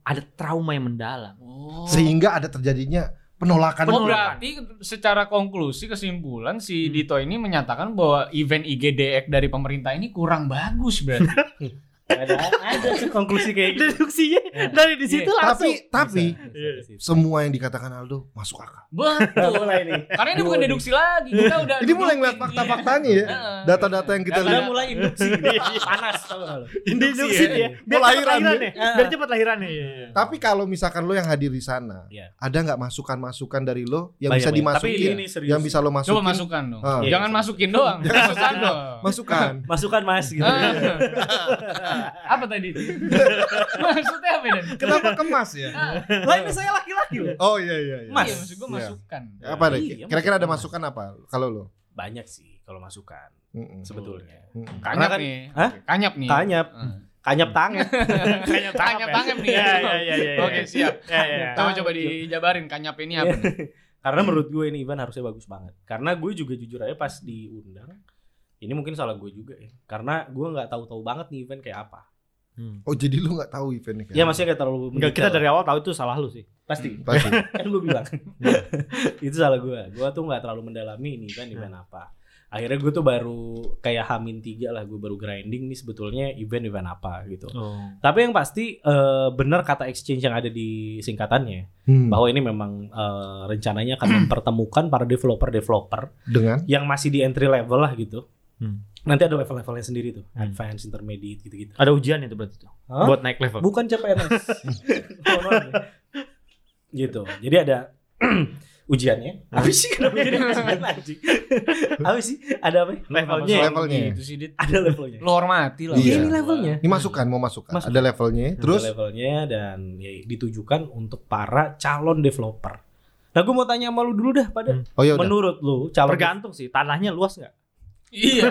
ada trauma yang mendalam. Oh. Sehingga ada terjadinya penolakan. Oh, Penolakan. berarti secara konklusi kesimpulan si Hmm. Dito ini menyatakan bahwa event IGDX dari pemerintah ini kurang bagus berarti. ada ada tuh konklusi kayak gitu. Deduksinya dari di situ Iya. langsung. Tapi tapi Bisa, bisa, bisa. semua yang dikatakan Aldo masuk akal. Betul. mulai nih. Karena ini bukan deduksi lagi. Kita udah Ini mulai ngeliat Iya. fakta-faktanya ya. Data-data yang kita lihat. mulai induksi panas tau gak lo? Deduksi ya. ya. Biar cepat lahiran ya. Biar cepat lahirannya. Iya, iya. Tapi kalau misalkan lo yang hadir di sana, Iya. ada nggak masukan-masukan dari lo yang Banyak, bisa dimasukin, Tapi ini serius yang bisa lo masukin? Coba masukkan dong. Ah. Jangan masukin doang. Masukan dong. Masukan. Masukan mas gitu. Ah. apa tadi? Maksudnya apa Dan? Kenapa kemas ya? Lah ini saya laki-laki loh. Oh iya iya iya. Mas. Iya, maksud gue Iya. masukan. Apa deh? Iya, Kira-kira ada masukan. apa kalau lo? Banyak sih kalau masukan sebetulnya. Karena Kanyap kan nih. Hah? Kanyap nih. Kanyap. Ah. Kanyap tangan. Kayaknya Kanyap tangkap nih. Iya, iya, iya, iya. Oke, siap. Iya, iya, iya. Coba coba dijabarin kanyap ini apa nih? Karena menurut gue ini event harusnya bagus banget. Karena gue juga jujur aja pas diundang, ini mungkin salah gue juga ya. Karena gue nggak tahu-tahu banget nih event kayak apa. Oh jadi lu nggak tahu eventnya? Ya maksudnya kayak terlalu Enggak, kita dari awal tahu itu salah lu sih. pasti. Pasti. kan gue bilang itu salah gue. Gue tuh nggak terlalu mendalami ini event event apa. Akhirnya gue tuh baru kayak hamin tiga lah, gue baru grinding nih sebetulnya event-event apa gitu. Oh. Tapi yang pasti eh, benar kata exchange yang ada di singkatannya Hmm. bahwa ini memang eh, rencananya akan mempertemukan para developer-developer Dengan yang masih di entry level lah gitu. Hmm. Nanti ada level-levelnya sendiri tuh, Hmm. advance, intermediate gitu-gitu. Ada ujian itu berarti tuh. Hah? Buat naik level. Bukan CPNS. Gitu. Jadi ada ujiannya. Apa sih kenapa jadi ujian anjing? Apa sih? Ada apa? Levelnya. Levelnya. Gitu sih, Dit. Ada levelnya. Lo hormati lah. Iya. Ini levelnya. ini masukan mau masukan. Masukan. Ada levelnya. Terus Ada levelnya dan ya, ditujukan untuk para calon developer. Nah, gue mau tanya sama lu dulu dah pada. Hmm. oh ya udah. Menurut lu calon Tergantung sih, tanahnya luas nggak? Iya.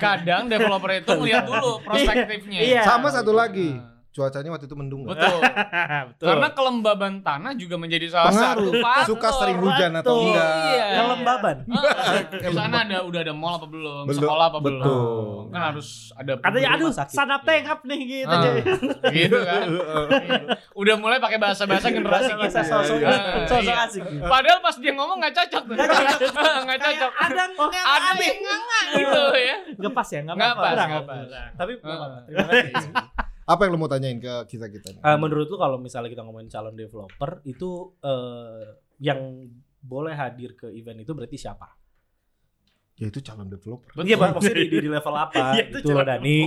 Kadang developer itu ngeliat dulu prospektifnya. Iya. Sama satu lagi. Cuacanya waktu itu mendung nggak? Betul. Betul. Karena kelembaban tanah juga menjadi salah Pengaruh. satu faktor. Suka sering hujan atau Betul. enggak? Iya. kelembaban. Di sana ada udah ada mall apa belum? Belum. Sekolah apa belum? Betul. Kan harus ada Katanya aduh, sanap Iya. tengap nih gitu. Ah, jadi. gitu kan. Udah mulai pakai bahasa-bahasa generasi kita. Bahasa sosok sosok iya. asik. Padahal pas dia ngomong nggak cocok tuh. Nggak cocok. Ada ada nih gitu ya. Nggak pas ya, nggak Nggak apa-apa. pas, nggak. Tapi terima kasih. Apa yang lo mau tanyain ke kita kita? nih? Eh, menurut lu kalau misalnya kita ngomongin calon developer itu eh, yang boleh hadir ke event itu berarti siapa? Ya itu calon developer. Iya, Pak. Maksudnya di, di- level apa? Iya, itu itu loh Dani.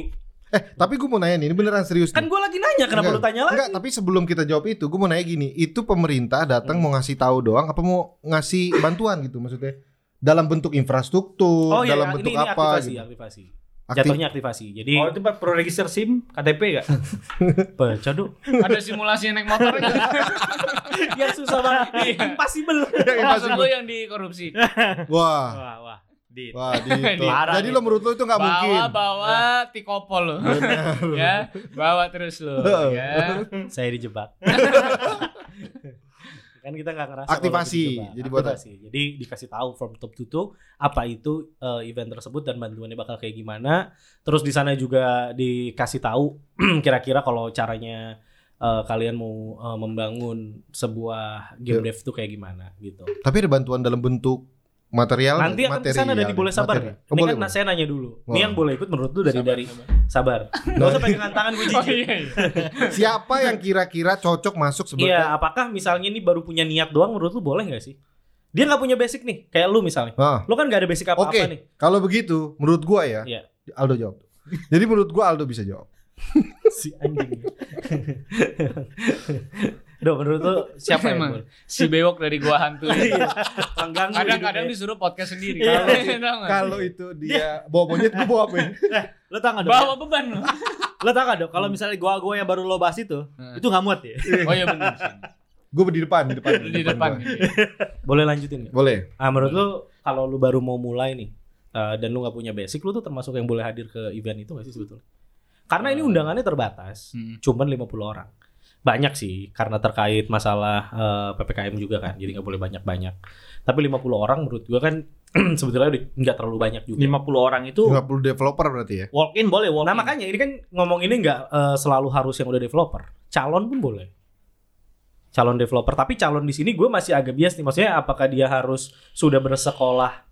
Eh tapi gue mau nanya nih, ini beneran serius Kan gue lagi nanya, kenapa Enggak. lu tanya lagi? Enggak, tapi sebelum kita jawab itu, gue mau nanya gini, itu pemerintah datang Hmm. mau ngasih tahu doang, apa mau ngasih bantuan gitu maksudnya? Dalam bentuk infrastruktur, Oh iya, dalam ini, bentuk ini apa aktivasi, gitu? aktivasi. Aktif- Jatuhnya aktivasi. Jadi Oh, itu Pak pro register SIM, KTP enggak? baca dong. Ada simulasi naik motor kan? yang susah banget. Iya. Impossible. Maksud lu yang dikorupsi. Wah, Wah, wah. Di. wah. Parah Jadi lo menurut lo itu nggak mungkin? Bawa bawa tikopol lo. ya, bawa terus lo ya. Saya dijebak. Kan kita nggak ngerasa Aktivasi. dijebak. Jadi buat- Aktivasi. Jadi dikasih tahu from top to toe apa itu eh, event tersebut dan bantuannya bakal kayak gimana. Terus di sana juga dikasih tahu kira-kira kalau caranya eh, kalian mau eh, membangun sebuah game dev tuh kayak gimana gitu. Tapi ada bantuan dalam bentuk material? Nanti akan ke sana dan boleh sabar nggak? Oh, Ini boleh, kan boleh. saya nanya dulu. Wah. Ini yang boleh ikut menurut lu dari Sabar, dari sabar. sabar. Gak usah pegangan tangan gue Oh jijik. iya. iya. Siapa yang kira-kira cocok masuk sebagai Iya, apakah misalnya ini baru punya niat doang menurut lu boleh nggak sih? Dia nggak punya basic nih, kayak lu misalnya. Ah, Lu kan nggak ada basic apa-apa Oke. nih. Kalau begitu, menurut gua ya, Iya. Aldo jawab. Jadi menurut gua Aldo bisa jawab. Si anjing. Duh, menurut lu siapa yang Emang. boleh? Si bewok dari gua hantu. Iya. Kadang-kadang disuruh podcast sendiri. Kalau- nggak? Kalau itu dia bawa monyet, gua bawa apa? ya? Lo tau nggak dong? bawa beban lo. Lo tau nggak dong? Kalau misalnya gua gua yang baru lo bahas itu, Hmm. itu nggak muat ya. Oh iya benar. Gue di depan, di depan, Lu di depan gitu. Boleh lanjutin nggak? Boleh. Ah, menurut lu kalau lu baru mau mulai nih eh, dan lu nggak punya basic, lu tuh termasuk yang boleh hadir ke event itu nggak sih sebetulnya? Karena ini undangannya terbatas, Hmm. cuman 50 orang. Banyak sih karena terkait masalah eh, PPKM juga kan, jadi nggak boleh banyak-banyak. Tapi 50 orang menurut gua kan sebetulnya udah nggak terlalu banyak juga. 50 orang itu 50 developer berarti ya? walk in boleh walk Nah in. makanya ini kan ngomong ini nggak eh, selalu harus yang udah developer, calon pun boleh. Calon developer, tapi calon di sini gue masih agak bias nih. Maksudnya apakah dia harus sudah bersekolah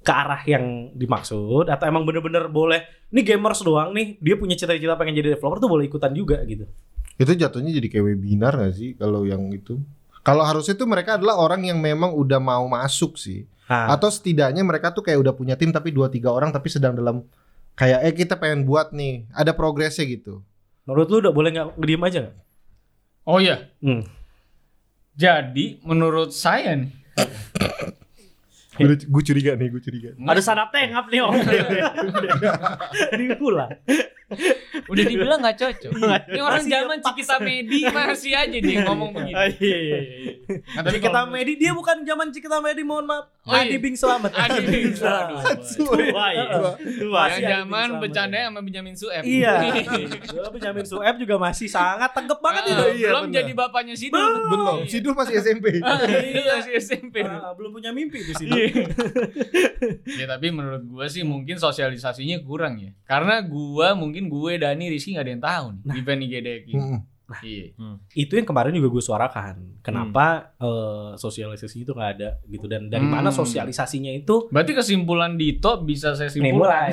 ke arah yang dimaksud atau emang bener-bener boleh ini gamers doang nih dia punya cita-cita pengen jadi developer tuh boleh ikutan juga gitu. Itu jatuhnya jadi kayak webinar gak sih kalau yang itu? Kalau harusnya tuh mereka adalah orang yang memang udah mau masuk sih. Nah, Atau setidaknya mereka tuh kayak udah punya tim tapi dua tiga orang tapi sedang dalam kayak eh kita pengen buat nih, ada progresnya gitu. menurut lu udah boleh nggak diem aja nggak? Oh iya. Hmm. Jadi menurut saya nih, Gue curiga nih, gue curiga. Ada sanap tengap nih om. Ini pula. Udah dibilang nggak cocok. Ini orang zaman Cikita Medi masih aja dia ngomong begini. Ah, Iya iya iya. Nah, tapi Cikita Medi dia bukan zaman Cikita Medi mohon maaf. Oh, iya. Adi Bing Selamat. Adi Bing Selamat. Tua ya. Tua. Yang zaman bercanda sama Benjamin Sueb. Iya. Benjamin Sueb juga masih sangat tanggep banget Ah, itu. Iya, belum jadi bapaknya Sidul. Belum, Sidul masih SMP. Ah, Iya, masih SMP. Ah, belum punya mimpi di sini. ya tapi menurut gua sih mungkin sosialisasinya kurang ya. Karena gua mungkin gue Dani Rizky nggak ada yang tahu nih event IGDX ini. Mm-mm. Iya. itu yang kemarin juga gue suarakan. Kenapa eh, sosialisasi itu nggak ada gitu dan dari mana Hmm. sosialisasinya itu? Berarti kesimpulan Dito bisa saya Nih simpulkan. mulai.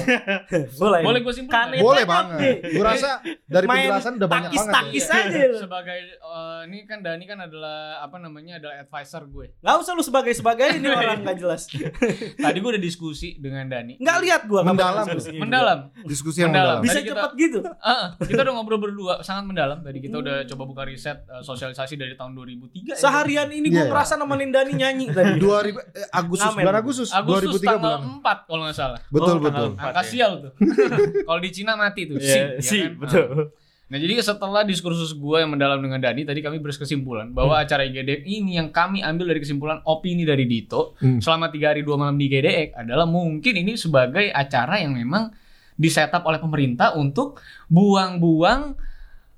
mulai. Boleh gue simpulkan? Kanet. Boleh banget nih. Gue rasa dari Main penjelasan udah banyak banget. Takis-takis ya. aja. lu. sebagai eh, ini kan Dani kan adalah apa namanya adalah advisor gue. Nggak usah lu sebagai sebagai ini orang nggak jelas. Tadi gue udah diskusi dengan Dani. Nggak lihat gua kapan Mendalam. juga. Mendalam. Diskusi yang Mendalam. mendalam. Bisa Tadi kita- cepet gitu. Ah, kita udah ngobrol berdua sangat mendalam. Tadi kita udah coba buka riset eh, sosialisasi dari tahun 2003. ya. Seharian ini gue Iya. ngerasa nemenin Dani nyanyi tadi. 2000 eh, Agustus bulan Agustus, Agustus 2003 tanggal bulan. 4 kalau nggak salah. Betul Oh, betul. Angka sial tuh. kalau di Cina mati tuh. Iya, Si, ya si, kan? betul. Nah jadi setelah diskursus gue yang mendalam dengan Dani tadi kami berkesimpulan bahwa acara IGDX ini yang kami ambil dari kesimpulan opini dari Dito Hmm. selama tiga hari dua malam di IGDX adalah mungkin ini sebagai acara yang memang disetup oleh pemerintah untuk buang-buang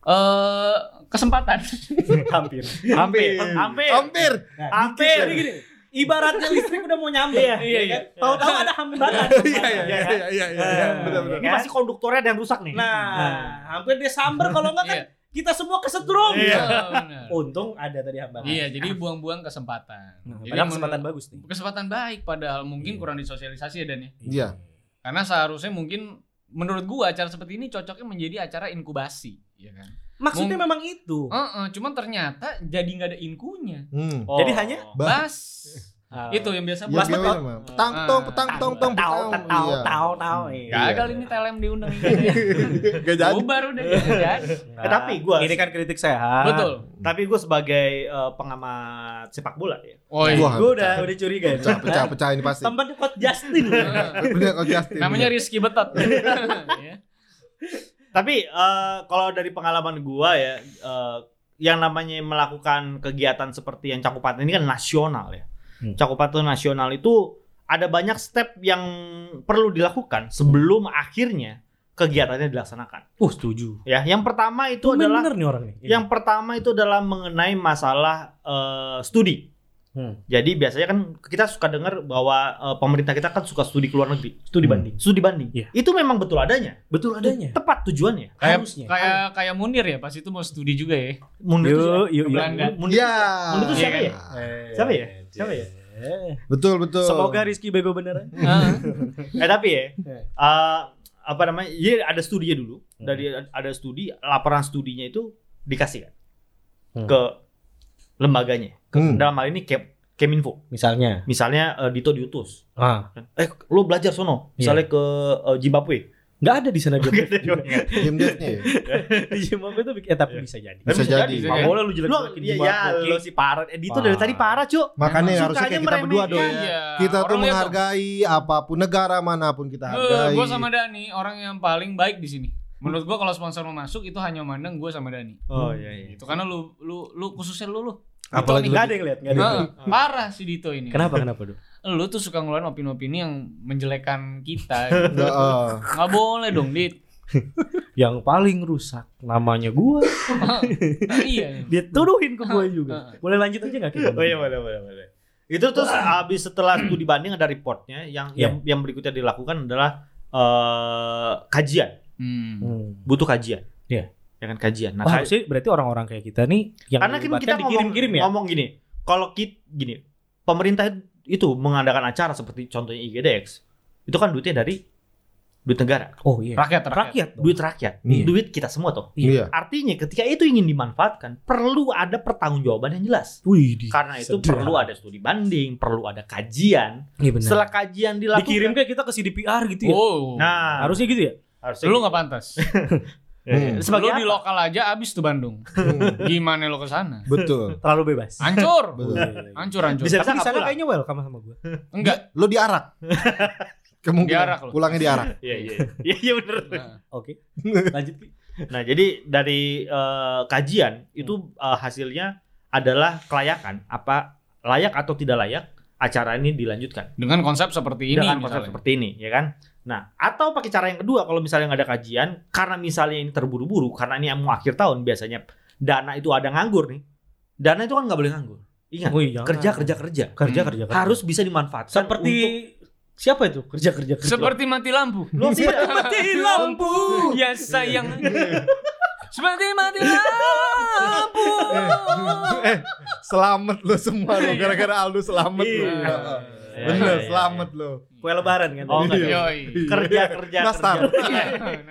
eh kesempatan. Hampir. Hampir. Hampir. Hampir. Hampir. Jadi gini, ibaratnya listrik udah mau nyampe. Iya, iya, iya. Tahu-tahu ada hambatan. Iya iya iya iya iya iya. Benar benar. Ini pasti konduktornya ada yang rusak nih. Nah, hampir dia samber kalau enggak kan Iya. kita semua kesetrum. Iya. benar. Untung ada tadi hambatan. Iya, jadi buang-buang kesempatan. Nah, Jadi kesempatan bagus nih. kesempatan baik padahal mungkin Iya. kurang disosialisasi ya Dan ya. Iya. Karena seharusnya mungkin menurut gua acara seperti ini cocoknya menjadi acara inkubasi, ya kan? Maksudnya Mung- memang itu. Heeh, cuman ternyata jadi nggak ada inkunya. Hmm. Oh. Jadi hanya. Bas. Ah. Itu yang biasa Ya, bas iya, betot. iya, Mam. Petang tong petang tong tong tahu petang. tahu Iya. tahu tahu. Gagal ini telem diundang ini. Gak jadi. Bubar udah jadi. Eh, tapi gua- ini kan kritik sehat. Betul. Tapi gue sebagai eh, pengamat sepak bola ya. Oh iya. Gue udah udah curiga ya. Pecah pecah pecah ini pasti. Tempatnya Coach Justin. Bener kok Justin. Namanya Rizky Betot. Tapi eh, kalau dari pengalaman gua ya, eh, yang namanya melakukan kegiatan seperti yang cakupan ini kan nasional ya. Hmm. Cakupan nasional itu ada banyak step yang perlu dilakukan sebelum akhirnya kegiatannya dilaksanakan. Uh, setuju. Ya, yang pertama itu Itu adalah bener nih orang nih. yang pertama itu adalah mengenai masalah eh, studi. Hmm. Jadi biasanya kan kita suka dengar bahwa eh, pemerintah kita kan suka studi ke luar negeri, studi Hmm. banding, studi banding. Iya. Itu memang betul adanya, betul adanya. tepat tujuannya. Kayak Harusnya. kayak kayak Munir ya pas itu mau studi juga ya. Yuk. Belanda. Mundur- Iya. Mundur itu siapa ya? Siapa ya? Siapa ya? Betul betul. Semoga Rizky bego beneran. Heeh. Eh tapi ya, eh, apa namanya? Ya ada studinya dulu. Hmm. Dari ada studi, laporan studinya itu dikasih kan Hmm. ke lembaganya. Ke- Hmm. Dalam hal ini Kem- Keminfo. Misalnya. Misalnya eh, Dito diutus. Ah, Eh, lu belajar sono. Misalnya ke eh, Zimbabwe. nggak ada di sana dia. Game dev-nya ya. di Zimbabwe itu bikin- eh, tapi bisa jadi. Bisa bisa jadi. jadi. Nggak boleh lu jelek Lu ya, ya lu si parah. Eh, Dito dari tadi parah, Cuk. Makanya Emang harusnya kayak kita berdua dong. meremehkan. Iya. Kita tuh menghargai apa pun negara mana pun kita Eh, hargai. gue sama Dani orang yang paling baik di sini. Menurut gue kalau sponsor mau masuk itu hanya mandang gue sama Dani. Oh iya iya. Itu karena lu lu lu khususnya lu lu. Apalagi Dito Nggak ada yang lihat, nggak ada. yang Nah, lihat. parah si Dito ini. Kenapa kenapa tuh? Lu tuh suka ngeluarin opini-opini yang menjelekan kita. Nggak, eh. Nggak boleh dong, Dit. Yang paling rusak namanya gua. Nah, iya. Dia tuduhin ke gua juga. Boleh lanjut aja nggak kita? Oh iya boleh boleh boleh. Itu terus habis setelah studi banding ada reportnya yang Iya. yang yang berikutnya dilakukan adalah eh, kajian. Hmm. Hmm. Butuh kajian. Iya. Ya kan kajian. Nah, Oh, ka- harusnya berarti orang-orang kayak kita nih yang karena kan kita dikirim-kirim ya. ngomong gini. Kalau kita gini, pemerintah itu mengadakan acara seperti contohnya IGDX itu kan duitnya dari duit negara, Oh iya. Rakyat, rakyat. Rakyat. duit rakyat, Iya. duit kita semua tuh. Iya. Artinya ketika itu ingin dimanfaatkan perlu ada pertanggungjawaban yang jelas. Wih, di- Karena itu sedih. perlu ada studi banding, perlu ada kajian. Iya benar. Setelah kajian dilakukan, dikirim kayak kita ke CDPR gitu ya. Oh. nah Harusnya gitu ya? harusnya lu nggak pantas. Hmm. sebagai lu di lokal aja abis tuh Bandung. Hmm, Gimana lo ke sana? Betul. Terlalu bebas. Hancur. Betul. Hancur, hancur. Bisa- Tapi di nggak sana kayaknya welcome sama gue. Enggak. Lo diarak. Kemungkinan Diarak lo. pulangnya diarak. Iya iya iya iya bener. Nah, Oke. Lanjut. Nah jadi dari eh, kajian itu eh, hasilnya adalah kelayakan apa layak atau tidak layak acara ini dilanjutkan Dengan konsep seperti ini dengan konsep misalnya. seperti ini ya kan. Nah atau pakai cara yang kedua kalau misalnya nggak ada kajian karena misalnya ini terburu-buru karena ini mau akhir tahun biasanya dana itu ada nganggur nih. Dana itu kan nggak boleh nganggur. Ingat Wih, jangan. kerja kerja kerja kerja Hmm. kerja kerja. harus bisa dimanfaatkan seperti siapa itu? Kerja kerja kerja. Seperti mati lampu. Tidak mati lampu. Ya sayang. Seperti mati lampu. eh, selamat lo semua lo gara-gara Aldo selamat lo. Iya. Iya, Bener, iya, selamat lo. Kue lebaran kan. Oh, enggak. Yoi. kerja kerja Nastar. kerja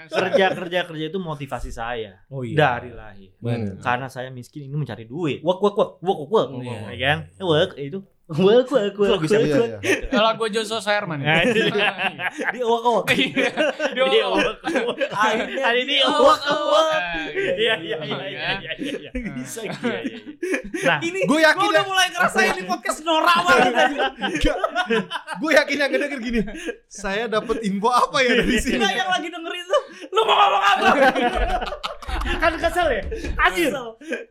kerja kerja kerja itu motivasi saya Oh iya. dari lahir Benar. karena saya miskin ini mencari duit wak wak. work work work Iya. ya kan work itu work work work Iya, iya. Lagu Joshua Sherman. Dia. Di wak wak. Iya. Dia work work hari ini work work iya iya iya iya iya iya Bisa Iya, iya. nah Ini Gue yakin gua ya. udah mulai ngerasain di podcast norak banget. Gue yakin yang denger gini. Saya dapat info apa ya dari sini? Yang lagi dengerin tuh. Lu mau ngomong apa? kan kesel ya anjir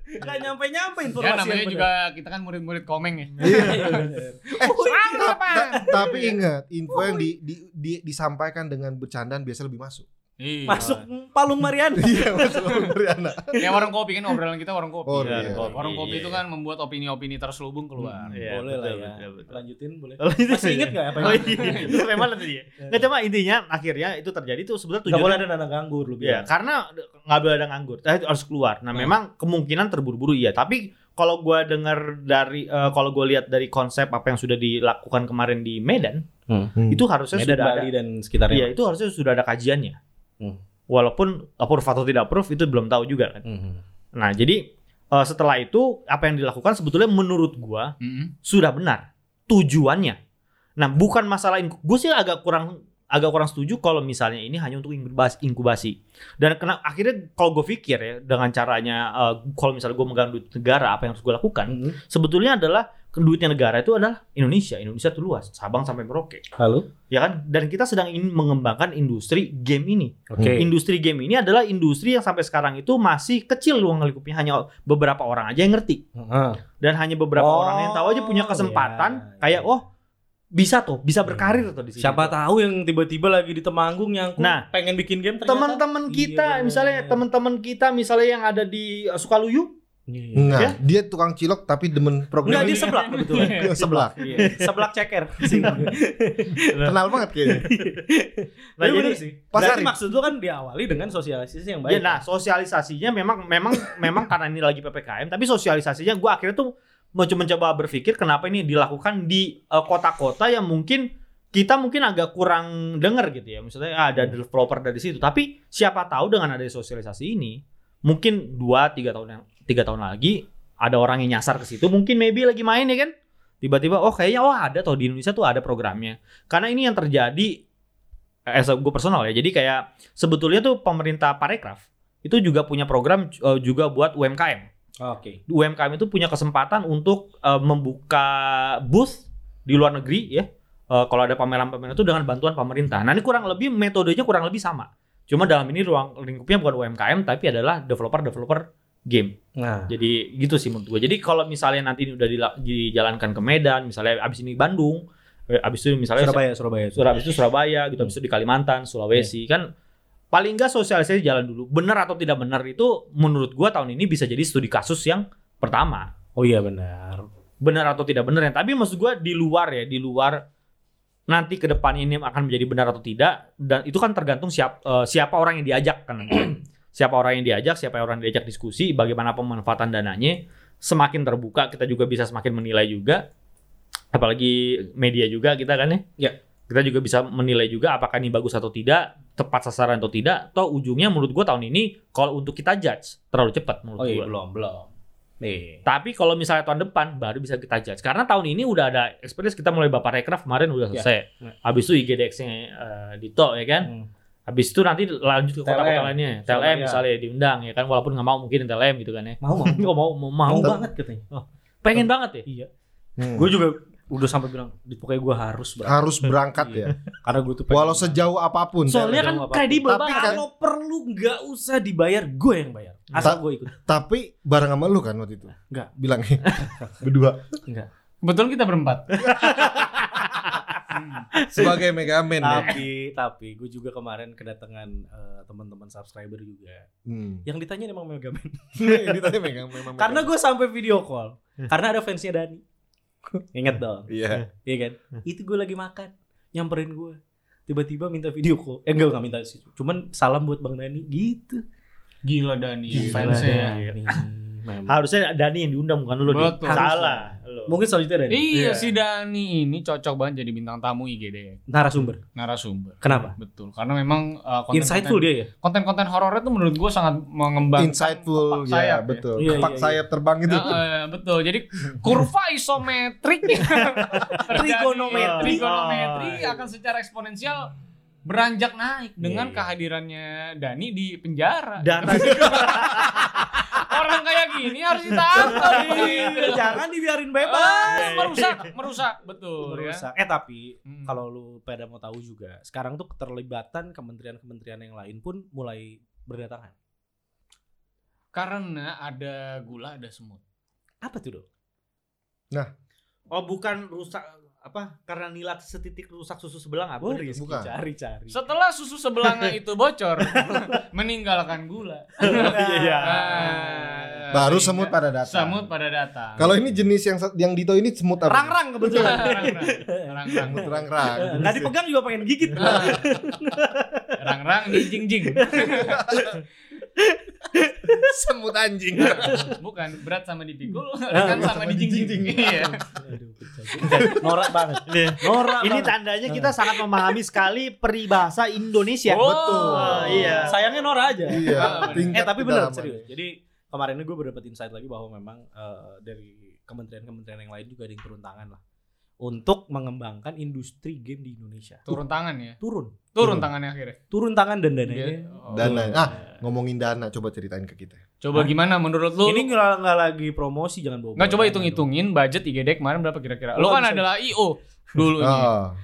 Enggak nyampe-nyampe Ya informasi namanya yang juga kita kan murid-murid komeng ya. Iya. benar. Eh, ta- ta- tapi ingat, info yang di, di, di- disampaikan dengan bercandaan biasa lebih masuk. Iya. Masuk Palung Mariana. Iya, masuk Mariana. Ya warung kopi kan obrolan kita warung kopi. Oh, iya. Warung kopi Iya. itu kan membuat opini-opini terselubung keluar. Iya, boleh lah betul, ya. betul, betul. Lanjutin boleh. Oh, itu Masih inget iya. nggak apa Oh yang- iya, itu mana tadi ya? Nggak cuma intinya akhirnya itu terjadi tuh sebenarnya Enggak boleh tujuannya ada nada nganggur lu Ya, bilang. karena nggak boleh ada nganggur, tapi harus keluar. Nah, Hmm. memang kemungkinan terburu-buru iya, tapi kalau gua dengar dari eh, kalau gua lihat dari konsep apa yang sudah dilakukan kemarin di Medan, Hmm. itu harusnya Medan sudah Bali ada. dan sekitarnya. Iya, itu harusnya sudah ada kajiannya. Hmm. Walaupun approve atau tidak approve itu belum tahu juga kan. Hmm. Nah, jadi eh, setelah itu apa yang dilakukan sebetulnya menurut gua Mm-mm. sudah benar tujuannya. Nah, bukan masalah gue sih agak kurang agak kurang setuju kalau misalnya ini hanya untuk inkubasi. Dan kena akhirnya kalau gue pikir ya dengan caranya eh, kalau misalnya gue megang duit negara apa yang harus gue lakukan Hmm. sebetulnya adalah duitnya negara itu adalah Indonesia. Indonesia itu luas, Sabang sampai Merauke. Halo. Ya kan? Dan kita sedang ingin mengembangkan industri game ini. Oke. Industri game ini adalah industri yang sampai sekarang itu masih kecil ruang lingkupnya hanya beberapa orang aja yang ngerti Heeh. dan hanya beberapa Oh, orang yang tahu aja punya kesempatan iya, kayak iya. oh bisa tuh bisa berkarir tuh di sini. Siapa tahu yang tiba-tiba lagi di Temanggung yang Nah, pengen bikin game ternyata teman-teman kita Iya, misalnya teman-teman kita misalnya yang ada di uh, Sukaluyu Iya. Nah, Ya? dia tukang cilok tapi demen program Enggak dia ini. seblak kebetulan. sebelah. Iya, seblak ceker. Kenal banget kayaknya. Nah, jadi bener sih. Pas Berarti hari. maksud lu kan diawali dengan sosialisasi yang ya, baik. nah sosialisasinya memang memang memang karena ini lagi ppkm tapi sosialisasinya gua akhirnya tuh mau coba mencoba berpikir kenapa ini dilakukan di uh, kota-kota yang mungkin kita mungkin agak kurang dengar gitu ya misalnya ah, ada developer dari situ tapi siapa tahu dengan ada sosialisasi ini mungkin dua tiga tahun yang tiga tahun lagi ada orang yang nyasar ke situ mungkin maybe lagi main ya kan tiba-tiba oh kayaknya oh ada tuh di Indonesia tuh ada programnya karena ini yang terjadi eh gue personal ya jadi kayak sebetulnya tuh pemerintah Parekraf itu juga punya program eh, juga buat UMKM Oke. UMKM itu punya kesempatan untuk eh, membuka booth di luar negeri ya. Eh, kalau ada pameran-pameran itu dengan bantuan pemerintah. Nah, ini kurang lebih metodenya kurang lebih sama. Cuma dalam ini ruang lingkupnya bukan UMKM tapi adalah developer-developer game. Nah, Jadi gitu sih menurut gue. Jadi kalau misalnya nanti ini udah dijalankan ke Medan, misalnya abis ini Bandung, eh, abis itu misalnya Surabaya, Surabaya. Surabaya habis itu Surabaya gitu habis itu di Kalimantan Sulawesi kan paling enggak sosialisasi jalan dulu benar atau tidak benar itu menurut gua tahun ini bisa jadi studi kasus yang pertama Oh iya benar. benar atau tidak benar ya tapi maksud gua di luar ya di luar nanti ke depan ini akan menjadi benar atau tidak dan itu kan tergantung siap, eh, siapa orang yang diajak kan. siapa orang yang diajak siapa orang yang diajak diskusi bagaimana pemanfaatan dananya semakin terbuka kita juga bisa semakin menilai juga apalagi media juga kita kan ya. Ya. Kita juga bisa menilai juga apakah ini bagus atau tidak, tepat sasaran atau tidak. Toh ujungnya menurut gua tahun ini kalau untuk kita judge terlalu cepat menurut Oh iya, gua. belum, belum. Nih. Tapi kalau misalnya tahun depan baru bisa kita judge. Karena tahun ini udah ada experience kita mulai Bapak Rekraf kemarin udah Ya. selesai. Ya. Habis itu IGDX-nya eh, Dito ya kan. Hmm. Habis itu nanti lanjut ke kota-kota TLM. lainnya. TLM misalnya diundang ya kan walaupun nggak mau mungkin TLM gitu kan ya. Mau mau. Nggak mau mau mau. Mau banget katanya. Pengen banget ya. Iya. Hmm. Gue juga udah sampai bilang, "Di pokoknya gue harus berangkat." harus berangkat ya. Karena gue tuh pengen Walau sejauh apa pun. Soalnya kan kredibel Tapi banget. kan- kalau perlu nggak usah dibayar, gue yang bayar. Asal Ta- gue ikut. Tapi bareng sama lu kan waktu itu. Enggak. Bilangnya berdua Enggak. Kebetulan kita berempat. sebagai Megaman ya. tapi tapi gue juga kemarin kedatangan eh, teman-teman subscriber juga. Hmm. Yang ditanya emang Megaman. Ini Megaman memang. Karena gue sampai video call. Karena ada fansnya Dani. Ingat dong. Iya. Iya kan? Itu gue lagi makan, nyamperin gue. Tiba-tiba minta video call. Eh enggak enggak minta sih. Cuman salam buat Bang Dani gitu. Gila Dani fansnya. Dani, memang. Harusnya Dani yang diundang bukan lu. Betul. Salah. Lu. Mungkin selanjutnya Dani. Iya Iya. si Dani ini cocok banget jadi bintang tamu IGD Narasumber. narasumber. Kenapa? Betul. Karena memang uh, konten- Insightful dia ya. konten-konten horornya tuh menurut gue sangat mengembangkan Insightful kepak ya, sayap betul. Iya, Kepak iya, iya. sayap terbang itu. Ya, eh, betul. Jadi kurva isometrik Trigonometri. trigonometri iya. akan secara eksponensial beranjak naik dengan Iya, iya. kehadirannya Dani di penjara. Data Orang kayak gini harus ditangkap. gitu. Jangan dibiarin Ah, bebas. merusak, merusak, betul Merusak. ya. Eh tapi Hmm. kalau lu pada mau tahu juga, sekarang tuh keterlibatan kementerian-kementerian yang lain pun mulai berdatangan. Karena ada gula, ada semut. Apa tuh, Dok? Oh bukan rusak apa karena nilat setitik rusak susu sebelang apa? Boleh bukan. cari-cari. Setelah susu sebelanga itu bocor, meninggalkan gula. Iya. Ah, Baru sehingga semut pada datang. Semut pada datang. Kalau ini jenis yang yang Dito ini semut apa? Rang-rang kebetulan. Rang-rang. Rang-rang. Semut rang-rang. Nggak dipegang juga pengen gigit. Rang-rang jing-jing. semut anjing. Bukan, berat sama dipikul, kan sama dijing-jing. Iya. Aduh, pecah. Norak banget. Norak Ini banget. tandanya kita sangat memahami sekali peribahasa Indonesia. Oh, Betul. iya. Sayangnya Nora aja. Iya. Ah, Eh tapi benar serius. Jadi kemarin gue berdapat insight lagi bahwa memang eh, dari kementerian-kementerian yang lain juga ada yang turun tangan lah untuk mengembangkan industri game di Indonesia. Turun tangan ya. Turun, Turun tangannya akhirnya. turun tangan dan dananya. Oh. Dana. Ah, ngomongin dana coba ceritain ke kita. Coba gimana menurut lu? Ini nggak lagi promosi jangan bawa. Nggak coba hitung-hitungin budget IGD kemarin berapa kira-kira? Lu kan adalah IO dulu nih.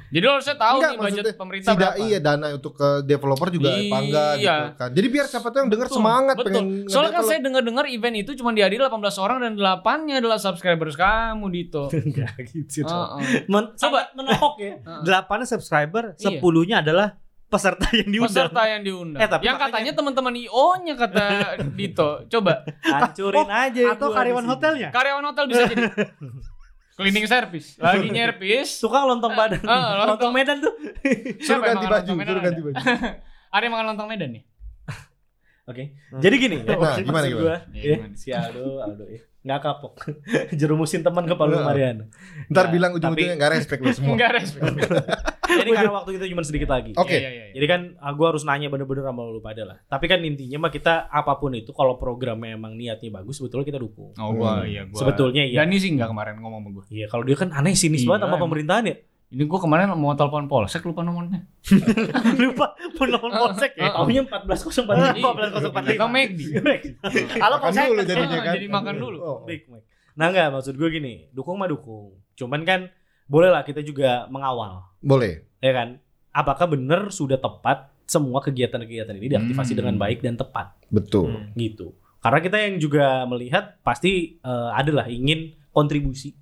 Jadi lo harusnya tahu Enggak, nih budget maksudnya pemerintah Tidak berapa. iya dana untuk ke developer juga Iya. apa enggak gitu kan. Jadi biar siapa tuh yang denger Betul, semangat betul. pengen Soalnya kan saya dengar-dengar event itu cuma dihadiri 18 orang dan 8-nya adalah subscribers kamu Dito. Enggak gitu. dong. Heeh. Men- Coba. menohok ya. Heeh. Delapannya subscriber, Iya. sepuluhnya adalah peserta yang diundang. Peserta yang diundang. Eh, tapi yang makanya- katanya teman-teman IO-nya kata Dito. Coba Hancurin aja. Atau karyawan hotelnya. karyawan hotel bisa jadi cleaning service. Lagi nyervis. Tukang lontong badan. Eh, lontong. lontong Medan tuh. suruh ganti baju, suruh ganti baju. Ada yang makan lontong Medan nih? Oke. Jadi gini ya. Nah, gimana, gimana? gua, Iya, ya, gimana? si Aldo, Aldo ya. Nggak kapok. Jerumusin teman ke Palu. Mariana. Ntar Nah, bilang ujung-ujungnya nggak respect lu semua. Enggak respect. Jadi karena waktu kita cuma sedikit lagi. Oke. Iya, iya, iya. Jadi kan gue harus nanya bener-bener sama lu pada lah. Tapi kan intinya mah kita apa pun itu kalau programnya emang niatnya bagus sebetulnya kita dukung. Oh gua Hmm. iya gua. Sebetulnya iya. Dani sih enggak kemarin ngomong sama gua. Iya kalau dia kan aneh sinis Iya, banget sama pemerintahan ya. Ini gua kemarin mau telepon polsek lupa nomornya. Lupa penolong polsek ya. Ah, ah. Taunya 14.04. Iya. 14.04. Ke McD. Halo Makan polsek. dulu Ah, kan. jadi makan dulu. Oh. Big Mac. Nah enggak maksud gue gini, dukung mah dukung. Cuman kan boleh lah kita juga mengawal, Boleh. ya kan? Apakah benar sudah tepat semua kegiatan-kegiatan ini diaktifasi Hmm. dengan baik dan tepat Betul. gitu. Karena kita yang juga melihat pasti eh, adalah ingin kontribusi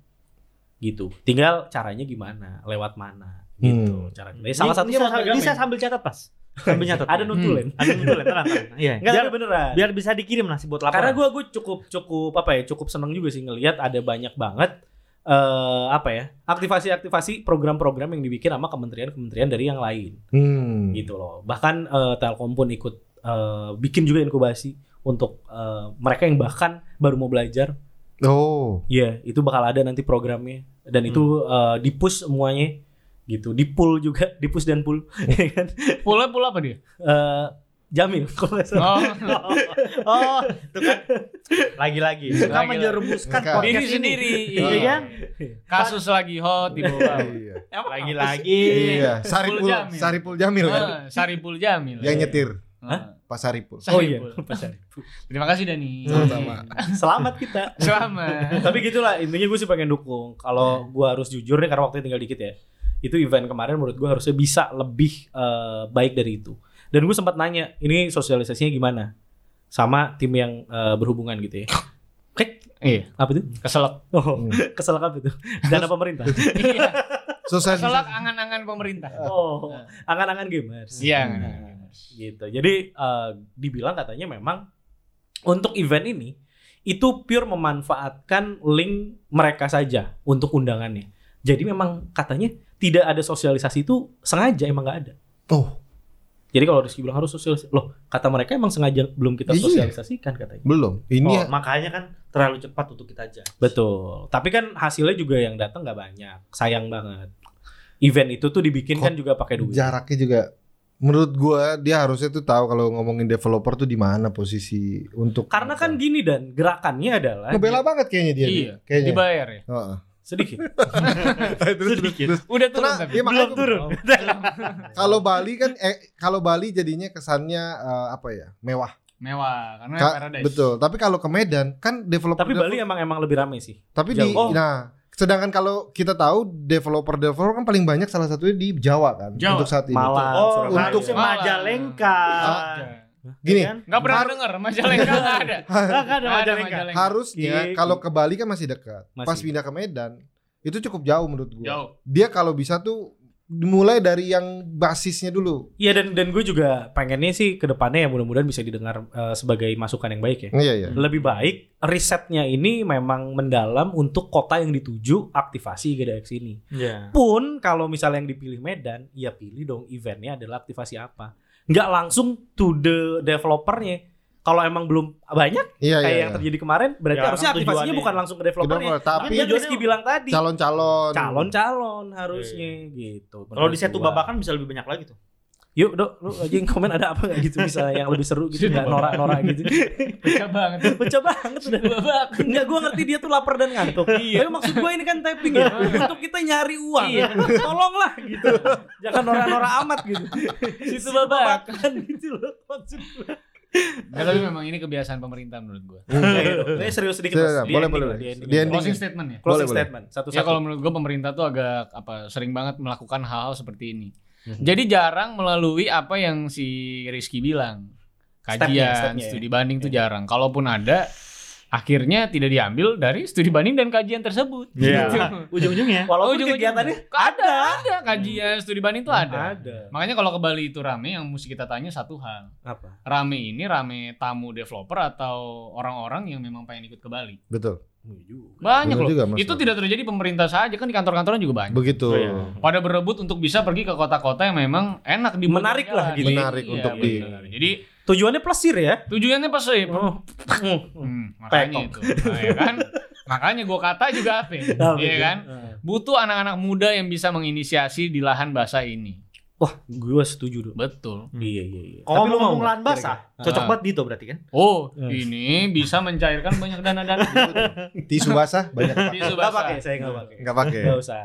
gitu. Tinggal caranya gimana, lewat mana gitu. Hmm. Cara kita. Salah satunya bisa, bisa sambil catat pas. Sambil nyatat. ada nutulen. Ada nutulen, tenang. Iya. Enggak Biar, beneran. biar bisa dikirim nasi buat laporan. Karena gue gue cukup cukup apa ya cukup seneng juga sih ngelihat ada banyak banget eh apa ya aktivasi-aktivasi program-program yang dibikin sama kementerian-kementerian dari yang lain Hmm. gitu loh. Bahkan eh, Telkom pun ikut eh, bikin juga inkubasi untuk eh, mereka yang bahkan baru mau belajar Oh. Iya, itu bakal ada nanti programnya dan itu eh, di-push semuanya gitu, di-pull juga, di-push dan pull, ya kan? Pula apa dia? Eh, Jamil kalau salah. Oh, Oh, itu kan lagi-lagi suka Lagi-lagi. menjerumuskan podcast diri ini. sendiri. Iya Iya kan? Kasus lagi hot di bawah. Iya. Lagi-lagi. Iya, Saripul Jamil. Saripul Jamil kan. Ah, Saripul Jamil. Yang nyetir. Hah? Pak Saripul. Oh iya, Saripul. Pas hari. Terima kasih Dani. Sama-sama. Selamat kita. Selamat. Tapi gitulah intinya gue sih pengen dukung. Kalau gue harus jujur nih karena waktunya tinggal dikit ya. Itu event kemarin menurut gue harusnya bisa lebih eh, baik dari itu. Dan gue sempat nanya, ini sosialisasinya gimana? Sama tim yang eh, berhubungan gitu ya. Kek, Iya, apa itu? keselak. Oh, kesel apa itu? Dana pemerintah. Iya, Sosialisasi. keselak angan-angan pemerintah. Oh, angan-angan gamers. Iya, Hmm. angan-angan. Gitu. Jadi eh, dibilang katanya memang untuk event ini itu pure memanfaatkan link mereka saja untuk undangannya. Jadi memang katanya tidak ada sosialisasi itu sengaja emang nggak ada. Oh, Jadi kalau Rizky bilang harus sosialisasi, loh kata mereka emang sengaja belum kita Iya. sosialisasikan katanya. belum. Ini Oh, makanya kan terlalu cepat untuk kita aja. Betul. Tapi kan hasilnya juga yang datang nggak banyak. Sayang banget. Event itu tuh dibikin Kok kan juga pakai duit. jaraknya juga menurut gua dia harusnya tuh tahu kalau ngomongin developer tuh di mana posisi untuk Karena kan gini dan gerakannya adalah ngebela banget kayaknya dia. Iya, dia. kayaknya. dibayar ya. Heeh. sedikit. terus, terus, terus. Udah turun Tenang, tapi. makanya Belum turun. Kalau Bali kan eh kalau Bali jadinya kesannya eh, apa ya? Mewah. Mewah karena Ka- paradise. betul. Tapi kalau ke Medan kan developer Tapi Bali emang emang lebih ramai sih. Tapi di Jauh. Oh. nah, sedangkan kalau kita tahu developer-developer kan paling banyak salah satunya di Jawa kan Jawa. untuk saat ini. Malang, Oh, Surabaya. Malang. Majalengka. Gini, Kan? Enggak pernah Har- denger Majalengka enggak ada. Nggak ada Nggak ada Majalengka. Harusnya Iya, kalau ke Bali kan masih dekat. Masih. Pas pindah ke Medan itu cukup jauh menurut gua. Jauh. Dia kalau bisa tuh dimulai dari yang basisnya dulu. Iya dan dan gue juga pengennya sih ke depannya ya mudah-mudahan bisa didengar eh, sebagai masukan yang baik ya. Iya iya. Lebih baik risetnya ini memang mendalam untuk kota yang dituju aktivasi GDX ini. Iya. Pun kalau misalnya yang dipilih Medan, ya pilih dong eventnya adalah aktivasi apa. Nggak langsung to the developernya. Kalau emang belum banyak Iya kayak iya. yang terjadi kemarin, berarti Ya, harusnya aktivasinya tujuannya. bukan langsung ke developernya. Developer, tapi Tapi yang Rizky bilang tadi, calon-calon. calon-calon harusnya gitu. Kalau di satu babakan bisa lebih banyak lagi tuh. Yuk dok, lu aja yang komen ada apa nggak gitu bisa yang lebih seru gitu nggak norak-norak gitu. Pecah banget. Pecah banget udah babak. Enggak gue ngerti dia tuh lapar dan ngantuk. Iya. Tapi maksud gue ini kan tapping ya. Untuk kita nyari uang. Iya. Tolonglah gitu. Jangan norak-norak amat gitu. Situ babak. Babakan gitu loh maksud gue. Nggak, tapi memang ini kebiasaan pemerintah menurut gua. Ini serius sedikit Iya, mas. Di boleh, ending boleh. Closing statement ya. Closing statement. Satu-satu. Ya kalau menurut gua pemerintah tuh agak apa sering banget melakukan hal-hal seperti ini. Mhm. Jadi jarang melalui apa yang si Rizky bilang. Kajian, ya. studi banding tuh jarang. Kalaupun ada akhirnya tidak diambil dari studi banding dan kajian tersebut. Iya. Gitu. Ujung-ujungnya. Walaupun ujung-ujungnya. kegiatannya ada, ada kajian studi banding tuh ada. Ada. Makanya kalau ke Bali itu rame yang mesti kita tanya satu hal. Apa? Rame ini rame tamu developer atau orang-orang yang memang pengen ikut ke Bali. Betul. Banyak Bener loh. juga, Mas. itu tidak terjadi pemerintah saja kan di kantor-kantoran juga banyak. Begitu. Oh, iya. Pada berebut untuk bisa pergi ke kota-kota yang memang enak di Menarik lah gitu. Menarik untuk di- benar. Jadi Tujuannya plesir ya. tujuannya pas sih. Oh. Hmm, makanya itu. Nah, ya kan? Makanya gua kata juga apa? Apa Iya kan? Butuh anak-anak muda yang bisa menginisiasi di lahan basah ini. Wah, gue setuju dong. Betul. Iya iya iya. Kalau lu mau ngomong nggak? lahan basah. Cocok Ah. banget Dito berarti kan? Oh, Hmm. ini bisa mencairkan banyak dana-dana. Tisu basah banyak. Tisu Nggak basah. pakai, saya nggak pakai. Nggak pakai. Nggak usah.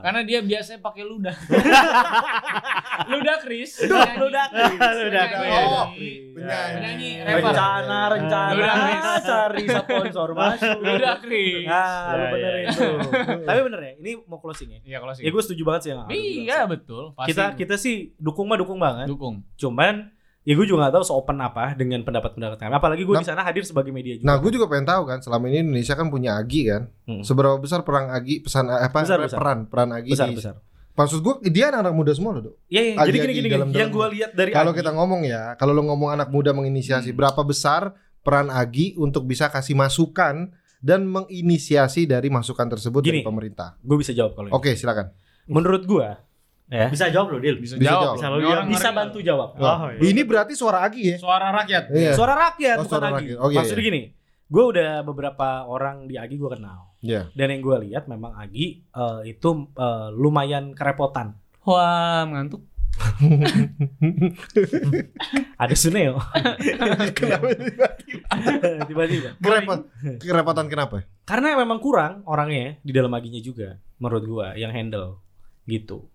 Karena dia biasanya pakai ludah. ludah Chris. Ludah Chris. Ludah Chris. Oh, Penyanyi. penyanyi. Rencana, rencana, Udah, Chris. cari sponsor masuk. Ludah Chris. Nah, lu Ya, benerin ya. tuh. Tapi bener ya, ini mau closing ya. Iya sih. Ya gue setuju banget sih Iya betul. Kita kita sih dukung mah dukung banget. dukung. Cuman ya gue juga gak tahu seopen apa dengan pendapat-pendapat kami. Apalagi gue Nah- di sana hadir sebagai media juga. Nah, gue juga pengen tahu kan, selama ini Indonesia kan punya Agi kan. Hmm. Seberapa besar perang Agi pesan eh, apa Besar, besar. peran peran Agi besar di- besar. Maksud gue dia anak muda semua loh, Dok. Iya, iya. Jadi gini gini, dalam- yang gue lihat dari Kalau kita ngomong ya, kalau lo ngomong anak muda menginisiasi, Hmm. berapa besar peran Agi untuk bisa kasih masukan dan menginisiasi dari masukan tersebut dari Gini. pemerintah? gue bisa jawab kalau ini. Oke, silakan. Menurut gue ya Bisa jawab loh, Dil. Bisa, Bisa jawab. jawab. Bisa orang bisa bantu jawab. Oh, iya. Ini berarti suara Agi ya? Suara rakyat. Iya. Suara rakyat Oh, bukan suara Agi. rakyat. Oh, iya, Maksudnya iya. gini, gue udah beberapa orang di Agi gue kenal. Iya. Dan yang gue lihat memang Agi eh, itu eh, lumayan kerepotan. Wah, ngantuk. Ada Suneo. Kenapa Tiba-tiba. Kerepot, kerepotan kenapa? Karena memang kurang orangnya di dalam Aginya juga menurut gue yang handle gitu.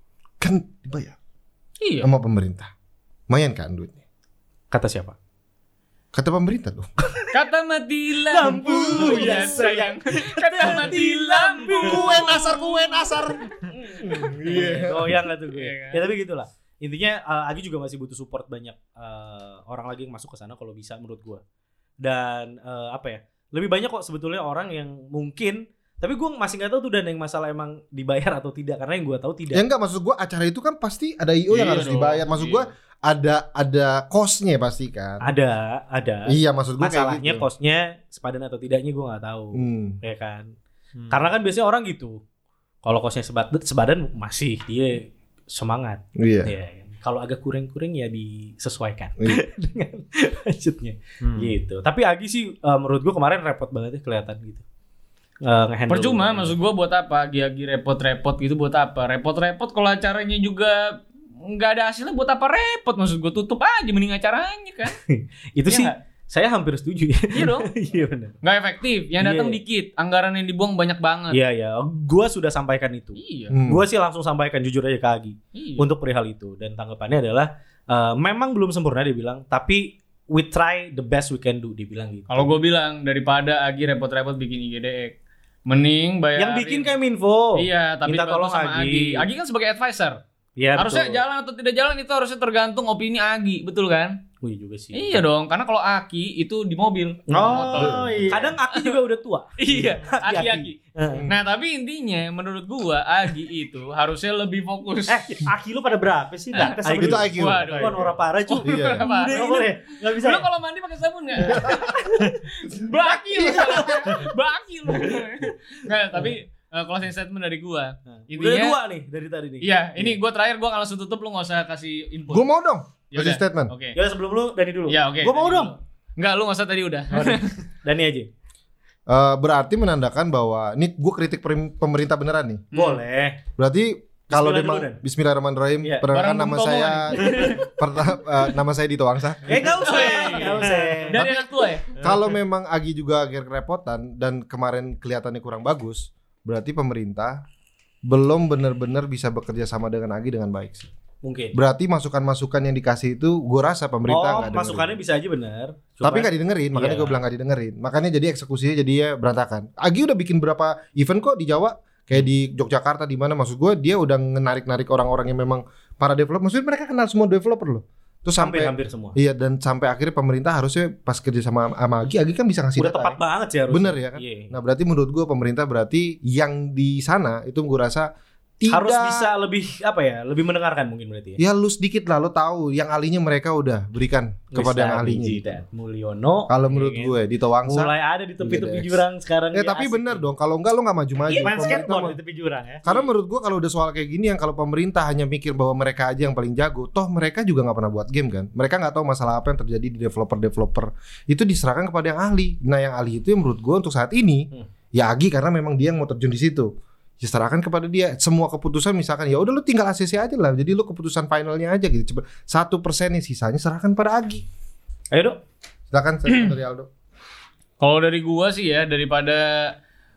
Kan dibayar Iya. sama pemerintah. Lumayan kan duitnya. Kata siapa? Kata pemerintah loh. Kata mati lampu ya sayang. Kata mati lampu. Kue nasar, kue nasar. Iya. Goyang gak tuh gue. Iya kan? Ya tapi gitulah. Intinya eh, Agi juga masih butuh support banyak eh, orang lagi yang masuk ke sana kalau bisa menurut gua. Dan eh, apa ya? Lebih banyak kok sebetulnya orang yang mungkin tapi gue masih nggak tahu tuh dan yang masalah emang dibayar atau tidak karena yang gua tahu tidak. Ya enggak maksud gua acara itu kan pasti ada IO yang Iya harus dong, dibayar. Maksud iya. gua ada ada kosnya pasti kan. Ada, ada. Iya maksud gua Masalahnya kayak gitu. kosnya sepadan atau tidaknya gua nggak tahu. Hmm. Ya kan? Hmm. Karena kan biasanya orang gitu. Kalau kosnya sebadan, sebadan masih dia semangat. Iya. Ya, kan? Kalau agak kurang-kurang ya disesuaikan Iya. dengan budgetnya. Hmm. gitu. Tapi Agi sih eh, menurut gua kemarin repot banget ya kelihatan gitu. Eh, ngehandle Percuma, maksud gua buat apa? Giagi repot-repot gitu buat apa? Repot-repot kalau acaranya juga nggak ada hasilnya buat apa repot? Maksud gua tutup aja mending acaranya kan? itu Iya sih nggak? saya hampir setuju ya. Iya dong. Iya benar. Nggak efektif. Yang datang Iya. dikit, anggaran yang dibuang banyak banget. Iya ya, gua sudah sampaikan itu. Iya. Hmm. Gua sih langsung sampaikan jujur aja ke Agi Iya. untuk perihal itu dan tanggapannya adalah eh, memang belum sempurna dia bilang, tapi we try the best we can do dia bilang gitu. Kalau gue bilang daripada Agi repot-repot bikin IGDX, mending bayar. yang bikin kayak Minfo. Iya, tapi Minta tolong sama Agi. Agi. Agi kan sebagai advisor. Iya, harusnya betul. jalan atau tidak jalan itu harusnya tergantung opini Agi, betul kan? Oh, iya juga sih. Iya dong, karena kalau Aki itu di mobil. Oh iya. Kadang Aki juga udah tua. iya, Aki. Aki-Aki. Nah, tapi intinya menurut gua Agi itu harusnya lebih fokus. Eh, aki lu pada berapa sih? Nggak tes sama Itu. IQ. Waduh. Bukan orang parah cu. Iya. Apa? Nggak boleh. Nggak bisa. Lu kalau mandi pakai sabun nggak? Baki lu. Baki lu. Nggak, tapi eh, closing statement dari gua. Udah Intinya dua nih dari tadi nih. Iya, ini gua terakhir gua nggak langsung tutup lu nggak usah kasih input. Gua mau dong. Yaudah, Kasih statement. Oke. Ya sebelum lu Dani dulu. Ya, oke. Gua mau dong. dulu. Enggak, lu nggak usah tadi udah. Dani aja. Eh, berarti menandakan bahwa ini gue kritik pemerintah beneran nih. Hmm. Boleh. Berarti kalau memang Dan. Bismillahirrahmanirrahim. Iya. Perkenalkan nama Bung Tomo saya perta- eh, nama saya Dito Wangsa. Eh enggak usah. Enggak usah. Dari anak tua ya? Kalau memang Agi juga agak kerepotan dan kemarin kelihatannya kurang bagus, berarti pemerintah belum benar-benar bisa bekerja sama dengan Agi dengan baik sih. Mungkin. Berarti masukan-masukan yang dikasih itu gue rasa pemerintah Oh, nggak dengerin. masukannya bisa aja benar. Tapi nggak didengerin, makanya Iya. gue bilang nggak didengerin. Makanya jadi eksekusinya jadi ya berantakan. Agi udah bikin berapa event kok di Jawa, kayak di Yogyakarta di mana maksud gue dia udah menarik-narik orang-orang yang memang para developer. Maksudnya mereka kenal semua developer loh. Terus sampai hampir-hampir semua. iya dan sampai akhirnya pemerintah harusnya pas kerja sama sama Agi, Agi kan bisa ngasih Udah data tepat ya. banget sih harusnya. Bener ya kan? Iya. Nah berarti menurut gue pemerintah berarti yang di sana itu gue rasa tidak Harus bisa lebih apa ya? Lebih mendengarkan mungkin berarti ya. ya lu sedikit lah lo tahu yang ahlinya mereka udah berikan kepada yang ahlinya. Jidat Mulyono. Kalau menurut gue Dito Wangsa mulai ada di tepi-tepi Iya, jurang sekarang. Ya tapi asik bener dong, kalau enggak lo nggak maju-maju. Main Pemerintah skateboard di tepi jurang ya. Karena menurut gua kalau udah soal kayak gini yang kalau pemerintah hanya mikir bahwa mereka aja yang paling jago, toh mereka juga nggak pernah buat game kan. Mereka nggak tahu masalah apa yang terjadi di developer-developer. Itu diserahkan kepada yang ahli. Nah yang ahli itu yang menurut gua untuk saat ini Hmm. ya Agi karena memang dia yang mau terjun di situ. Diserahkan kepada dia semua keputusan misalkan ya udah lu tinggal ACC aja lah jadi lu keputusan finalnya aja gitu Coba satu persen nih sisanya serahkan pada Agi Ayo dok. silakan saya dari Aldo Kalau dari gua sih ya daripada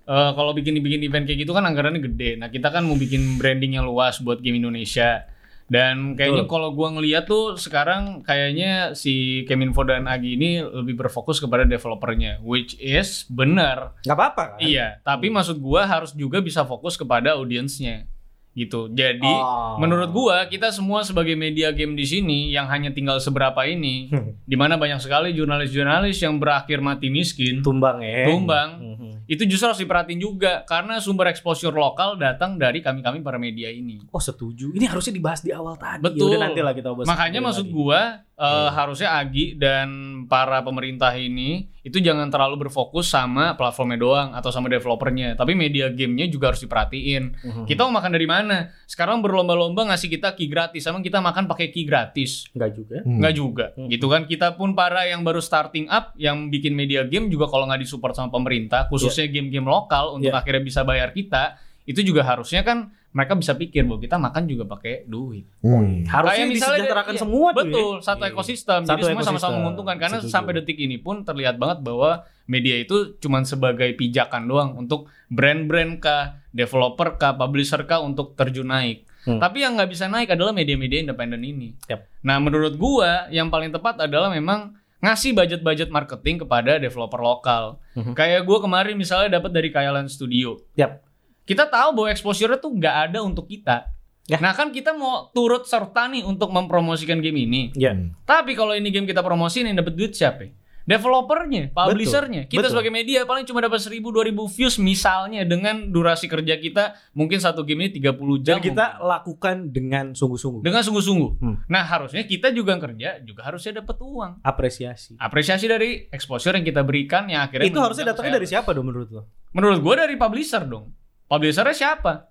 eh, kalau bikin bikin event kayak gitu kan anggarannya gede. Nah kita kan mau bikin branding yang luas buat game Indonesia. Dan kayaknya kalau gua ngeliat tuh sekarang kayaknya si Keminfo dan Agi ini lebih berfokus kepada developernya, which is benar. Gak apa-apa kan? Iya, tapi maksud gua harus juga bisa fokus kepada audiensnya. Gitu. Jadi Oh. menurut gua kita semua sebagai media game di sini yang hanya tinggal seberapa ini, di mana banyak sekali jurnalis-jurnalis yang berakhir mati miskin, tumbang ya. tumbang, Mhm. itu justru harus diperhatiin juga karena sumber exposure lokal datang dari kami-kami para media ini. Oh setuju. Ini harusnya dibahas di awal tadi. Betul. Nanti lah kita bahas. Makanya maksud lagi. gua eh, harusnya Agi dan para pemerintah ini itu jangan terlalu berfokus sama platformnya doang atau sama developernya, tapi media gamenya juga harus diperhatiin. Kita mau makan dari mana? Sekarang berlomba-lomba ngasih kita key gratis, emang kita makan pakai key gratis? Enggak juga. Hmm. Nggak juga, gitu kan? Kita pun para yang baru starting up, yang bikin media game juga kalau nggak disupport sama pemerintah, khususnya game-game lokal untuk Iya. akhirnya bisa bayar kita, itu juga harusnya kan mereka bisa pikir bahwa kita makan juga pakai duit. Hmm. Harusnya Kayak misalnya disejahterakan iya, semua tuh. ya. Betul, satu Iya. ekosistem. Satu Jadi semua sama-sama menguntungkan karena Setuju. sampai detik ini pun terlihat banget bahwa media itu cuma sebagai pijakan doang untuk brand-brand kah, developer kah, publisher kah untuk terjun naik. Hmm. Tapi yang nggak bisa naik adalah media-media independen ini. Yap. Nah, menurut gua yang paling tepat adalah memang ngasih budget-budget marketing kepada developer lokal. Mhm. Kayak gua kemarin misalnya dapat dari Kayalan Studio. Yap. Kita tahu bahwa exposure-nya tuh nggak ada untuk kita. Ya. Nah kan kita mau turut serta nih untuk mempromosikan game ini. Ya. Tapi kalau ini game kita promosiin yang dapat duit siapa? ya? Developernya, publishernya. Kita Betul. sebagai media paling cuma dapat 1000 2000 views misalnya dengan durasi kerja kita mungkin satu game ini 30 jam. Dan kita lakukan dengan sungguh-sungguh. dengan sungguh-sungguh. Hmm. Nah, harusnya kita juga kerja juga harusnya dapat uang. Apresiasi. Apresiasi dari exposure yang kita berikan yang akhirnya Itu harusnya datangnya dari siapa dong menurut lo? Menurut gua dari publisher dong. Publishernya siapa?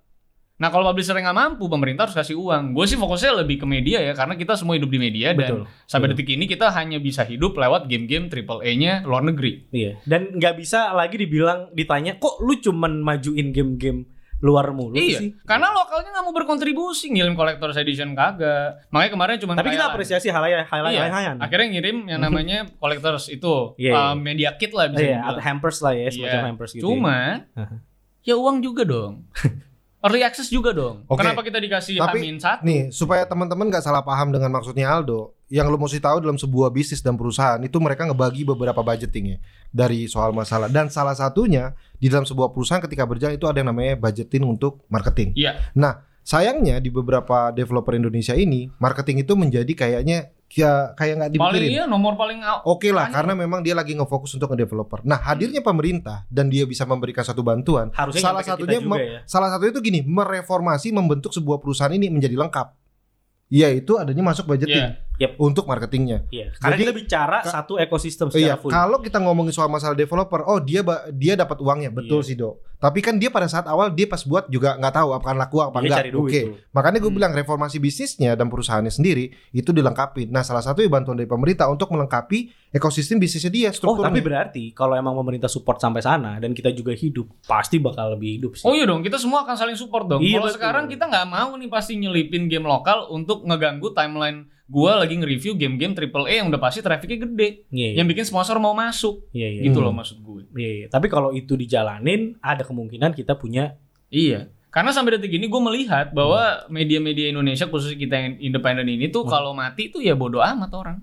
Nah kalau publisher yang nggak mampu, pemerintah harus kasih uang. Gue sih fokusnya lebih ke media ya, karena kita semua hidup di media Betul, dan sampai betul. detik ini kita hanya bisa hidup lewat game-game triple A-nya luar negeri. Iya. Dan nggak bisa lagi dibilang ditanya kok lu cuman majuin game-game luar mulu iya, sih. karena lokalnya nggak mau berkontribusi ngirim collector's edition kagak. Makanya kemarin cuma Tapi kita apresiasi hal yang hal Iya, akhirnya ngirim yang namanya collector's itu Iya, iya. uh, media kit lah bisa Iya, dibilang. atau hampers lah ya, semacam Iya. hampers gitu. ya. Ya uang juga dong. Early access juga dong. Oke. Kenapa kita dikasih Tapi, Hamin satu? Nih, supaya teman-teman nggak salah paham dengan maksudnya Aldo, yang lo mesti tahu dalam sebuah bisnis dan perusahaan itu mereka ngebagi beberapa budgetingnya dari soal masalah. Dan salah satunya di dalam sebuah perusahaan ketika berjalan itu ada yang namanya budgeting untuk marketing. Iya. Nah, sayangnya di beberapa developer Indonesia ini marketing itu menjadi kayaknya ya kayak nggak Paling dipikirin. iya nomor paling Oke lah, Makanya. karena memang dia lagi ngefokus untuk nge-developer. Nah, hadirnya pemerintah dan dia bisa memberikan satu bantuan. Harusnya salah satunya ya. salah satunya itu gini, mereformasi membentuk sebuah perusahaan ini menjadi lengkap. Yaitu adanya masuk budgeting Iya. untuk marketingnya. Iya, karena Jadi, kita bicara ka- satu ekosistem Iya, secara full. kalau kita ngomongin soal masalah developer, oh dia dia dapat uangnya, betul Iya. sih dok. Tapi kan dia pada saat awal dia pas buat juga nggak tahu akan laku apa Dia enggak. Oke, tuh. makanya gue Hmm. bilang reformasi bisnisnya dan perusahaannya sendiri itu dilengkapi. Nah, salah satu bantuan dari pemerintah untuk melengkapi ekosistem bisnisnya dia Oh, strukturnya. tapi berarti kalau emang pemerintah support sampai sana dan kita juga hidup, pasti bakal lebih hidup sih. Oh iya dong, kita semua akan saling support dong. Iya, Kalau sekarang kita nggak mau nih pasti nyelipin game lokal untuk ngeganggu timeline gua lagi nge-review game-game triple A yang udah pasti trafficnya gede. Iya, iya. Yang bikin sponsor mau masuk. Iya, iya. Gitu Hmm. loh maksud gue. Iya, iya. Tapi kalau itu dijalanin, ada kemungkinan kita punya Iya. Karena sampai detik ini gue melihat bahwa Hmm. media-media Indonesia khususnya kita yang independen ini tuh Hmm. kalau mati tuh ya bodoh amat orang.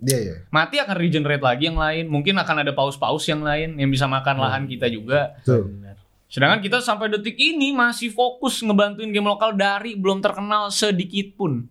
Iya, iya. Mati akan regenerate lagi yang lain. Mungkin akan ada paus-paus yang lain yang bisa makan Hmm. lahan kita juga. Betul. benar. Sedangkan kita sampai detik ini masih fokus ngebantuin game lokal dari belum terkenal sedikit pun.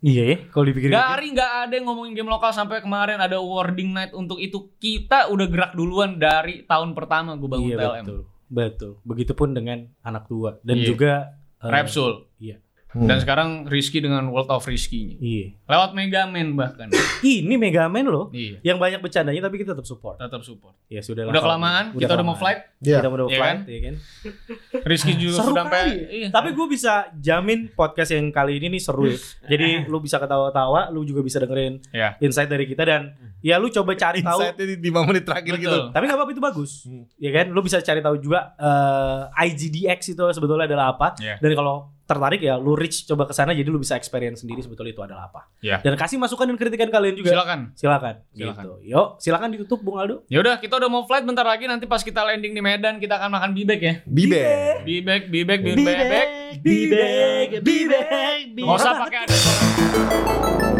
Iya ya, kalau dipikir Dari nggak ada yang ngomongin game lokal sampai kemarin ada awarding night untuk itu. Kita udah gerak duluan dari tahun pertama gue bangun Iya TLM. betul. Betul. Begitupun dengan anak tua dan Iya. juga Repsul. Iya. Hmm. Dan sekarang Rizky dengan World of Rizky-nya. Iya. Lewat Mega Man bahkan. Ini Mega Man loh. iya. Yang banyak bercandanya tapi kita tetap support. Tetap support. Ya sudah. Udah kelamaan, kita udah mau kelamaan. flight. Iya. Kita udah mau Iya flight, kan? ya kan? Rizky juga Seru sudah sampai kali. iya. Tapi gue bisa jamin podcast yang kali ini nih seru ya. Jadi lu bisa ketawa-tawa, lu juga bisa dengerin Iya. insight dari kita dan ya lu coba cari tahu. Insight-nya di 5 menit terakhir Betul. gitu. Tapi nggak apa-apa itu bagus, Hmm. ya kan? Lu bisa cari tahu juga eh, IGDX itu sebetulnya adalah apa. Iya. Dan kalau tertarik ya lu reach coba ke sana jadi lu bisa experience sendiri sebetulnya itu adalah apa. Iya. Dan kasih masukan dan kritikan kalian juga. Silakan. Silakan. Silakan. Gitu. Yuk, silakan ditutup Bung Aldo. Ya udah, kita udah mau flight bentar lagi nanti pas kita landing di Medan kita akan makan bibek ya. Bibe. Bibek, bibek, bibek, bibek. bibek, bibek, Nggak usah pakai ada.